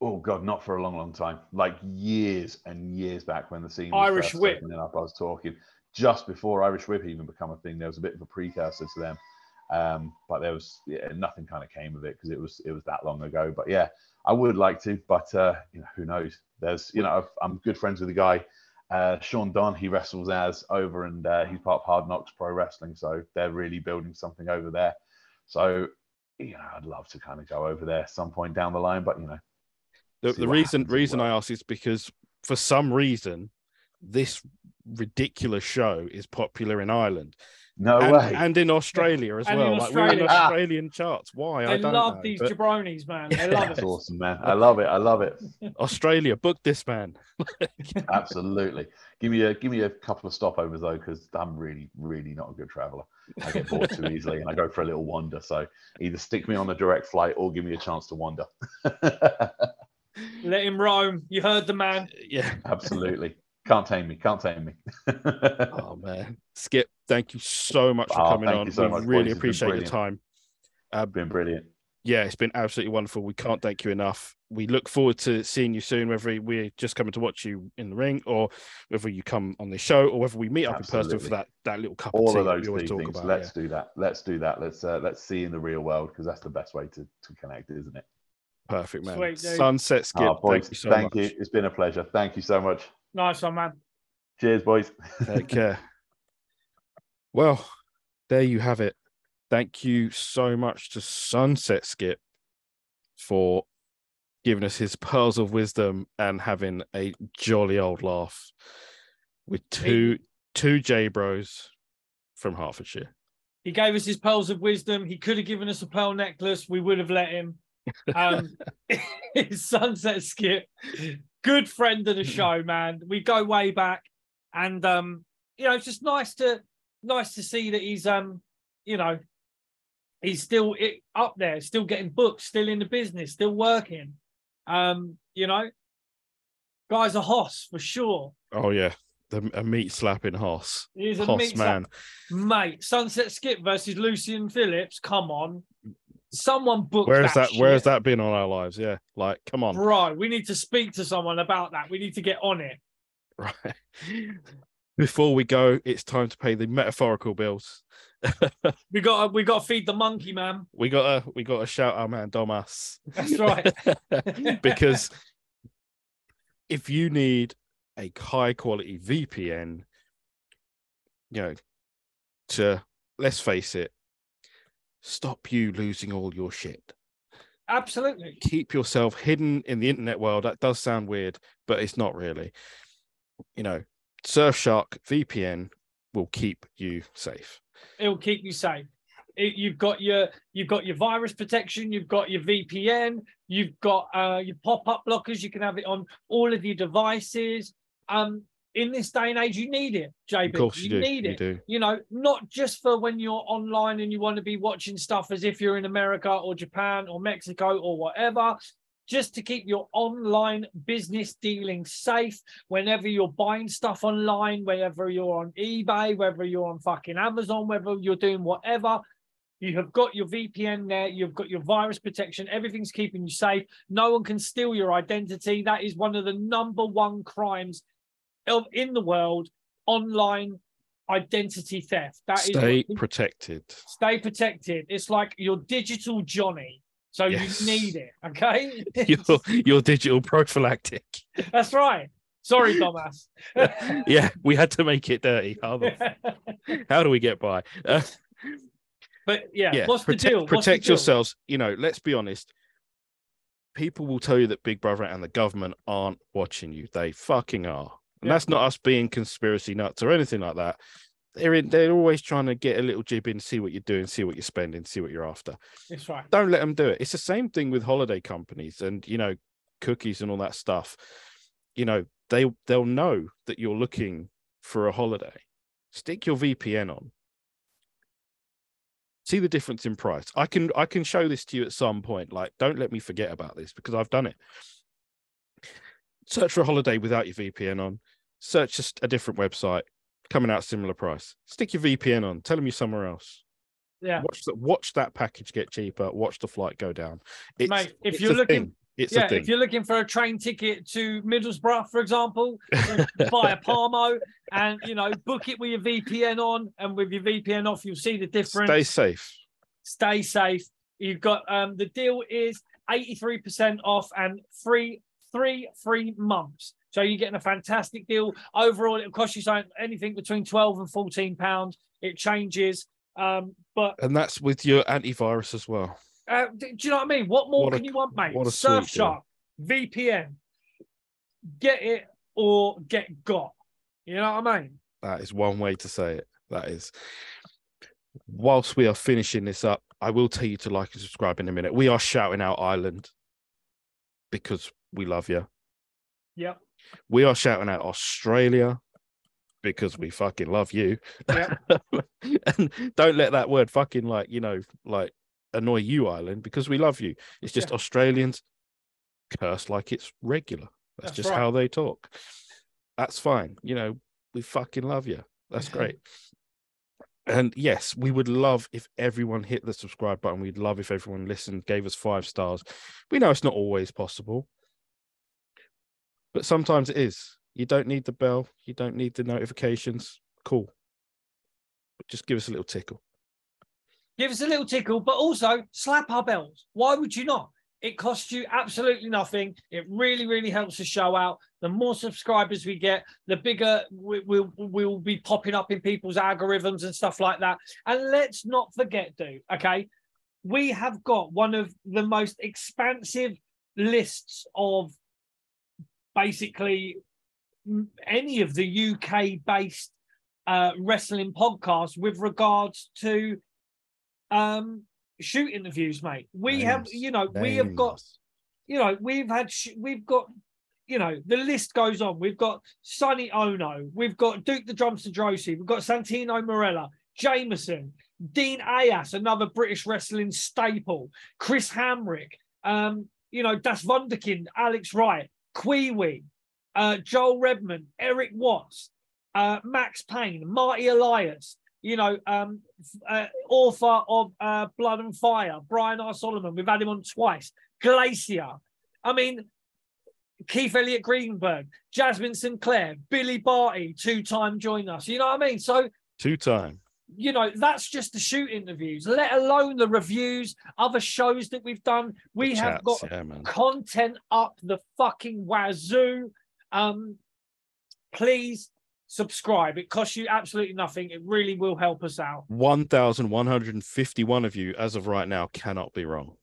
oh god, not for a long, long time. Like years and years back when the scene was Irish first Whip. opening up, I was talking just before Irish Whip even become a thing. There was a bit of a precursor to them, um, but there was yeah, nothing kind of came of it because it was it was that long ago. But yeah, I would like to, but uh, you know, who knows? There's, you know, I've, I'm good friends with a guy. Uh, Sean Don, he wrestles as over, and uh, he's part of Hard Knocks Pro Wrestling, so they're really building something over there. So, you know, I'd love to kind of go over there some point down the line, but you know, The, the reason reason well. I ask is because for some reason this ridiculous show is popular in Ireland no and, way. and in Australia as And well. in Like we're in Australia. Australian charts. Why? I don't love know. these but jabronis, man. They love That's it. awesome, man. I love it. I love it. Australia, book this man. Absolutely. Give me a give me a couple of stopovers though, because I'm really, really not a good traveler. I get bored too easily, and I go for a little wander. So either stick me on a direct flight or give me a chance to wander. Let him roam. You heard the man. Yeah. Absolutely. Can't tame me. Can't tame me. Oh man, Skip, thank you so much for Oh, coming on. so we much, really It's appreciate your time. Uh, Been brilliant. yeah, it's been absolutely wonderful. We can't thank you enough. We look forward to seeing you soon, whether we're just coming to watch you in the ring or whether you come on the show or whether we meet up in person for that, that little cup All of tea of those we always talk things. about. Let's yeah. do that. Let's do that. Let's uh, let's see in the real world because that's the best way to, to connect, isn't it? Perfect, man. Sweet. Sunset Skip, Oh, boys, thank you so thank much. you. It's been a pleasure. Thank you so much. Nice one, man. Cheers, boys. Take care. Well, there you have it. Thank you so much to Sunset Skip for giving us his pearls of wisdom and having a jolly old laugh with two two J Bros from Hertfordshire. He gave us his pearls of wisdom. He could have given us a pearl necklace. We would have let him. Um, his sunset skip, good friend of the show, man. We go way back, and um, you know, it's just nice to nice to see that he's um, you know, he's still up there, still getting booked, still in the business, still working. Um, you know, guy's a hoss for sure. Oh yeah, the a meat slapping Hoss. He's a Hoss meat man. slap- mate. Sunset Skip versus Lucian Phillips. Come on, someone book Where's that. that where has shit. that been on our lives? Yeah. Like, come on. Bro, we need to speak to someone about that. We need to get on it. Right. Before we go, it's time to pay the metaphorical bills. We got we got to feed the monkey, man. we gotta we gotta shout our man Domas. That's right. because if you need a high quality VPN, you know, to let's face it, stop you losing all your shit. Absolutely. Keep yourself hidden in the internet world. That does sound weird, but it's not really. You know, Surfshark VPN will keep you safe. It will keep you safe. It, you've got your you've got your virus protection. You've got your VPN. You've got uh, your pop up blockers. You can have it on all of your devices. Um, in this day and age, you need it, JB. Of course you, you do. need You it. do. You know, not just for when you're online and you want to be watching stuff as if you're in America or Japan or Mexico or whatever. Just to keep your online business dealing safe whenever you're buying stuff online, whether you're on eBay, whether you're on fucking Amazon, whether you're doing whatever, you have got your VPN there, you've got your virus protection, everything's keeping you safe. No one can steal your identity. That is one of the number one crimes of in the world online identity theft. That is Stay protected. stay protected. It's like your digital Johnny. So Yes. you need it, okay? Your your digital prophylactic. That's right. Sorry, Thomas. yeah, we had to make it dirty. How, do we get by? Uh, but yeah, yeah, what's protect, the deal? What's the deal? yourselves. You know, let's be honest. People will tell you that Big Brother and the government aren't watching you. They fucking are. And Yeah. that's not us being conspiracy nuts or anything like that. They're in, they're always trying to get a little jib in, see what you're doing, see what you're spending, see what you're after. That's right. Don't let them do it. It's the same thing with holiday companies and you know cookies and all that stuff. You know they they'll know that you're looking for a holiday. Stick your VPN on. See the difference in price. I can I can show this to you at some point. Like, don't let me forget about this because I've done it. Search for a holiday without your VPN on. Search just a different website coming out similar price. Stick your VPN on. Tell them you're somewhere else. Yeah. Watch that. Watch that package get cheaper. Watch the flight go down. It's, Mate, if it's you're a looking- thing. it's yeah, a thing. if you're looking for a train ticket to Middlesbrough, for example, buy a Palmo and you know book it with your VPN on, and with your VPN off, you'll see the difference. Stay safe. Stay safe. You've got um the deal is 83% off and free three free months. So you're getting a fantastic deal. Overall, it'll cost you something anything between 12 and 14 pounds. It changes. Um, but And that's with your antivirus as well. uh, do you know what I mean? What more What a- can you want, mate? a sweet. Surfshark, VPN, get it or get got. You know what I mean? That is one way to say it. That is. Whilst we are finishing this up, I will tell you to like and subscribe in a minute. We are shouting out Ireland because we love you. Yep. We are shouting out Australia because we fucking love you. Yep. and don't let that word fucking like, you know, like annoy you, Ireland, because we love you. It's just Yeah. Australians curse like it's regular. That's, That's just right. how they talk. That's fine. You know, we fucking love you. That's great. And yes, we would love if everyone hit the subscribe button. We'd love if everyone listened, gave us five stars. We know it's not always possible, but sometimes it is. You don't need the bell, you don't need the notifications. Cool. But just give us a little tickle. Give us a little tickle, but also slap our bells. Why would you not? It costs you absolutely nothing. It really, really helps the show out. The more subscribers we get, the bigger we, we'll, we'll be popping up in people's algorithms and stuff like that. And let's not forget, dude, okay? We have got one of the most expansive lists of basically any of the UK based uh, wrestling podcasts with regards to um shoot interviews mate. We have you know we have got you know we've had sh- we've got you know the list goes on. We've got Sonny Onoo we've got Duke the Dumpster Droese we've got Santino Marella jameson Dean Ayass another british wrestling staple chris hamrick um you know das wunderkind alex wright Kiwi, uh Joel Redman Erik Watts uh max payne marty elias you know, um, uh, author of uh, Blood and Fire, Brian R. Solomon. We've had him on twice. Glacier. I mean, Keith Elliott Greenberg, Jasmine Sinclair, Billy Barty, two time join us. You know what I mean? So, Two time. You know, that's just the shoot interviews, let alone the reviews, other shows that we've done. We have got yeah, content up the fucking wazoo. Um, please subscribe. It costs you absolutely nothing. It really will help us out. 1,151 of you as of right now cannot be wrong.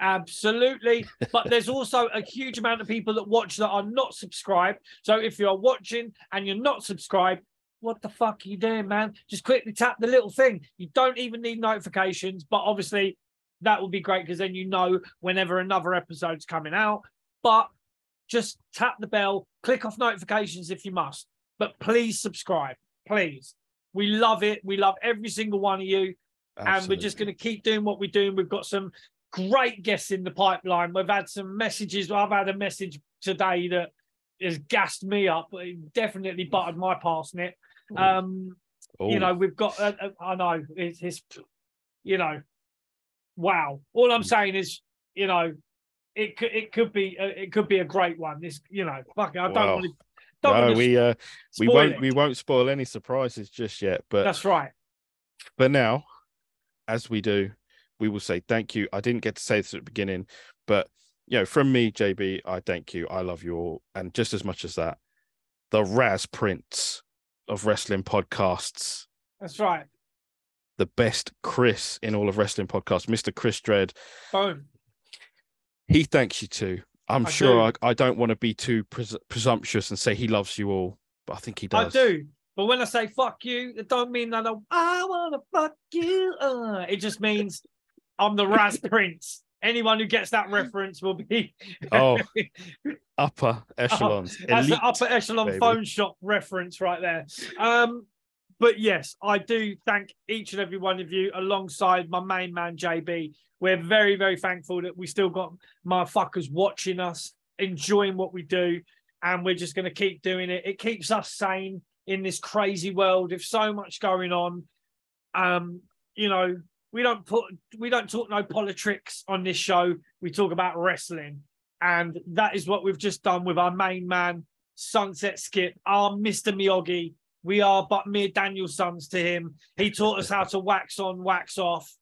Absolutely. But there's also a huge amount of people that watch that are not subscribed. So if you're watching and you're not subscribed, what the fuck are you doing, man? Just quickly tap the little thing. You don't even need notifications, but obviously that would be great because then you know whenever another episode's coming out. But just tap the bell, click off notifications if you must. But please subscribe, please. We love it. We love every single one of you. Absolutely. And we're just going to keep doing what we're doing. We've got some great guests in the pipeline. We've had some messages. I've had a message today that has gassed me up. It definitely buttered my parsnip. Um, Ooh. you know, we've got. Uh, uh, I know it's, it's, you know, wow. All I'm saying is, you know, it could it could be a, it could be a great one. This, you know, fuck. I don't wow. want to. no, we uh, we won't it. we won't spoil any surprises just yet. But that's right. But now, as we do, we will say thank you. I didn't get to say this at the beginning, but you know, from me, JB, I thank you. I love you all, and just as much as that, the Raz Prince of wrestling podcasts. That's right. The best Chris in all of wrestling podcasts, Mr. Chris Dredd. Boom. He thanks you too. I'm I sure do. I, I, don't want to be too pres- presumptuous and say he loves you all, but I think he does. I do. But when I say fuck you, it don't mean that I, I want to fuck you. Uh, it just means I'm the Raz Prince. Anyone who gets that reference will be oh upper echelons. That's the upper echelon baby. phone shop reference right there. Um, but yes, I do thank each and every one of you alongside my main man JB. We're very, very thankful that we still got motherfuckers watching us, enjoying what we do, and we're just going to keep doing it. It keeps us sane in this crazy world. If so much going on, um, you know, we don't put we don't talk no politics on this show. We talk about wrestling, and that is what we've just done with our main man, Sunset Skip, our Mister Miyagi. We are but mere Daniel sons to him. He taught us how to wax on, wax off,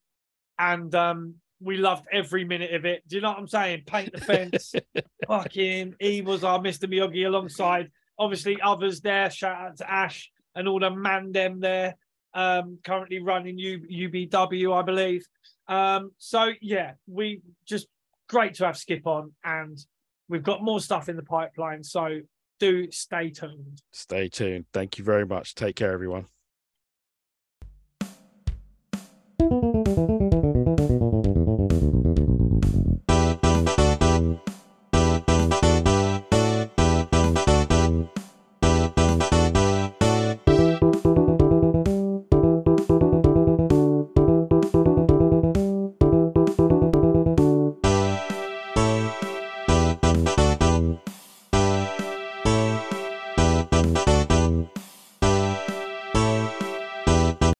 and um, we loved every minute of it. Do you know what I'm saying? Paint the fence. Fucking, he was our Mister Miyagi alongside obviously others there. Shout out to Ash and all the man them there um, currently running U- UBW, I believe. Um, so yeah, we just great to have Skip on, and we've got more stuff in the pipeline. So do stay tuned. Stay tuned. Thank you very much. Take care, everyone.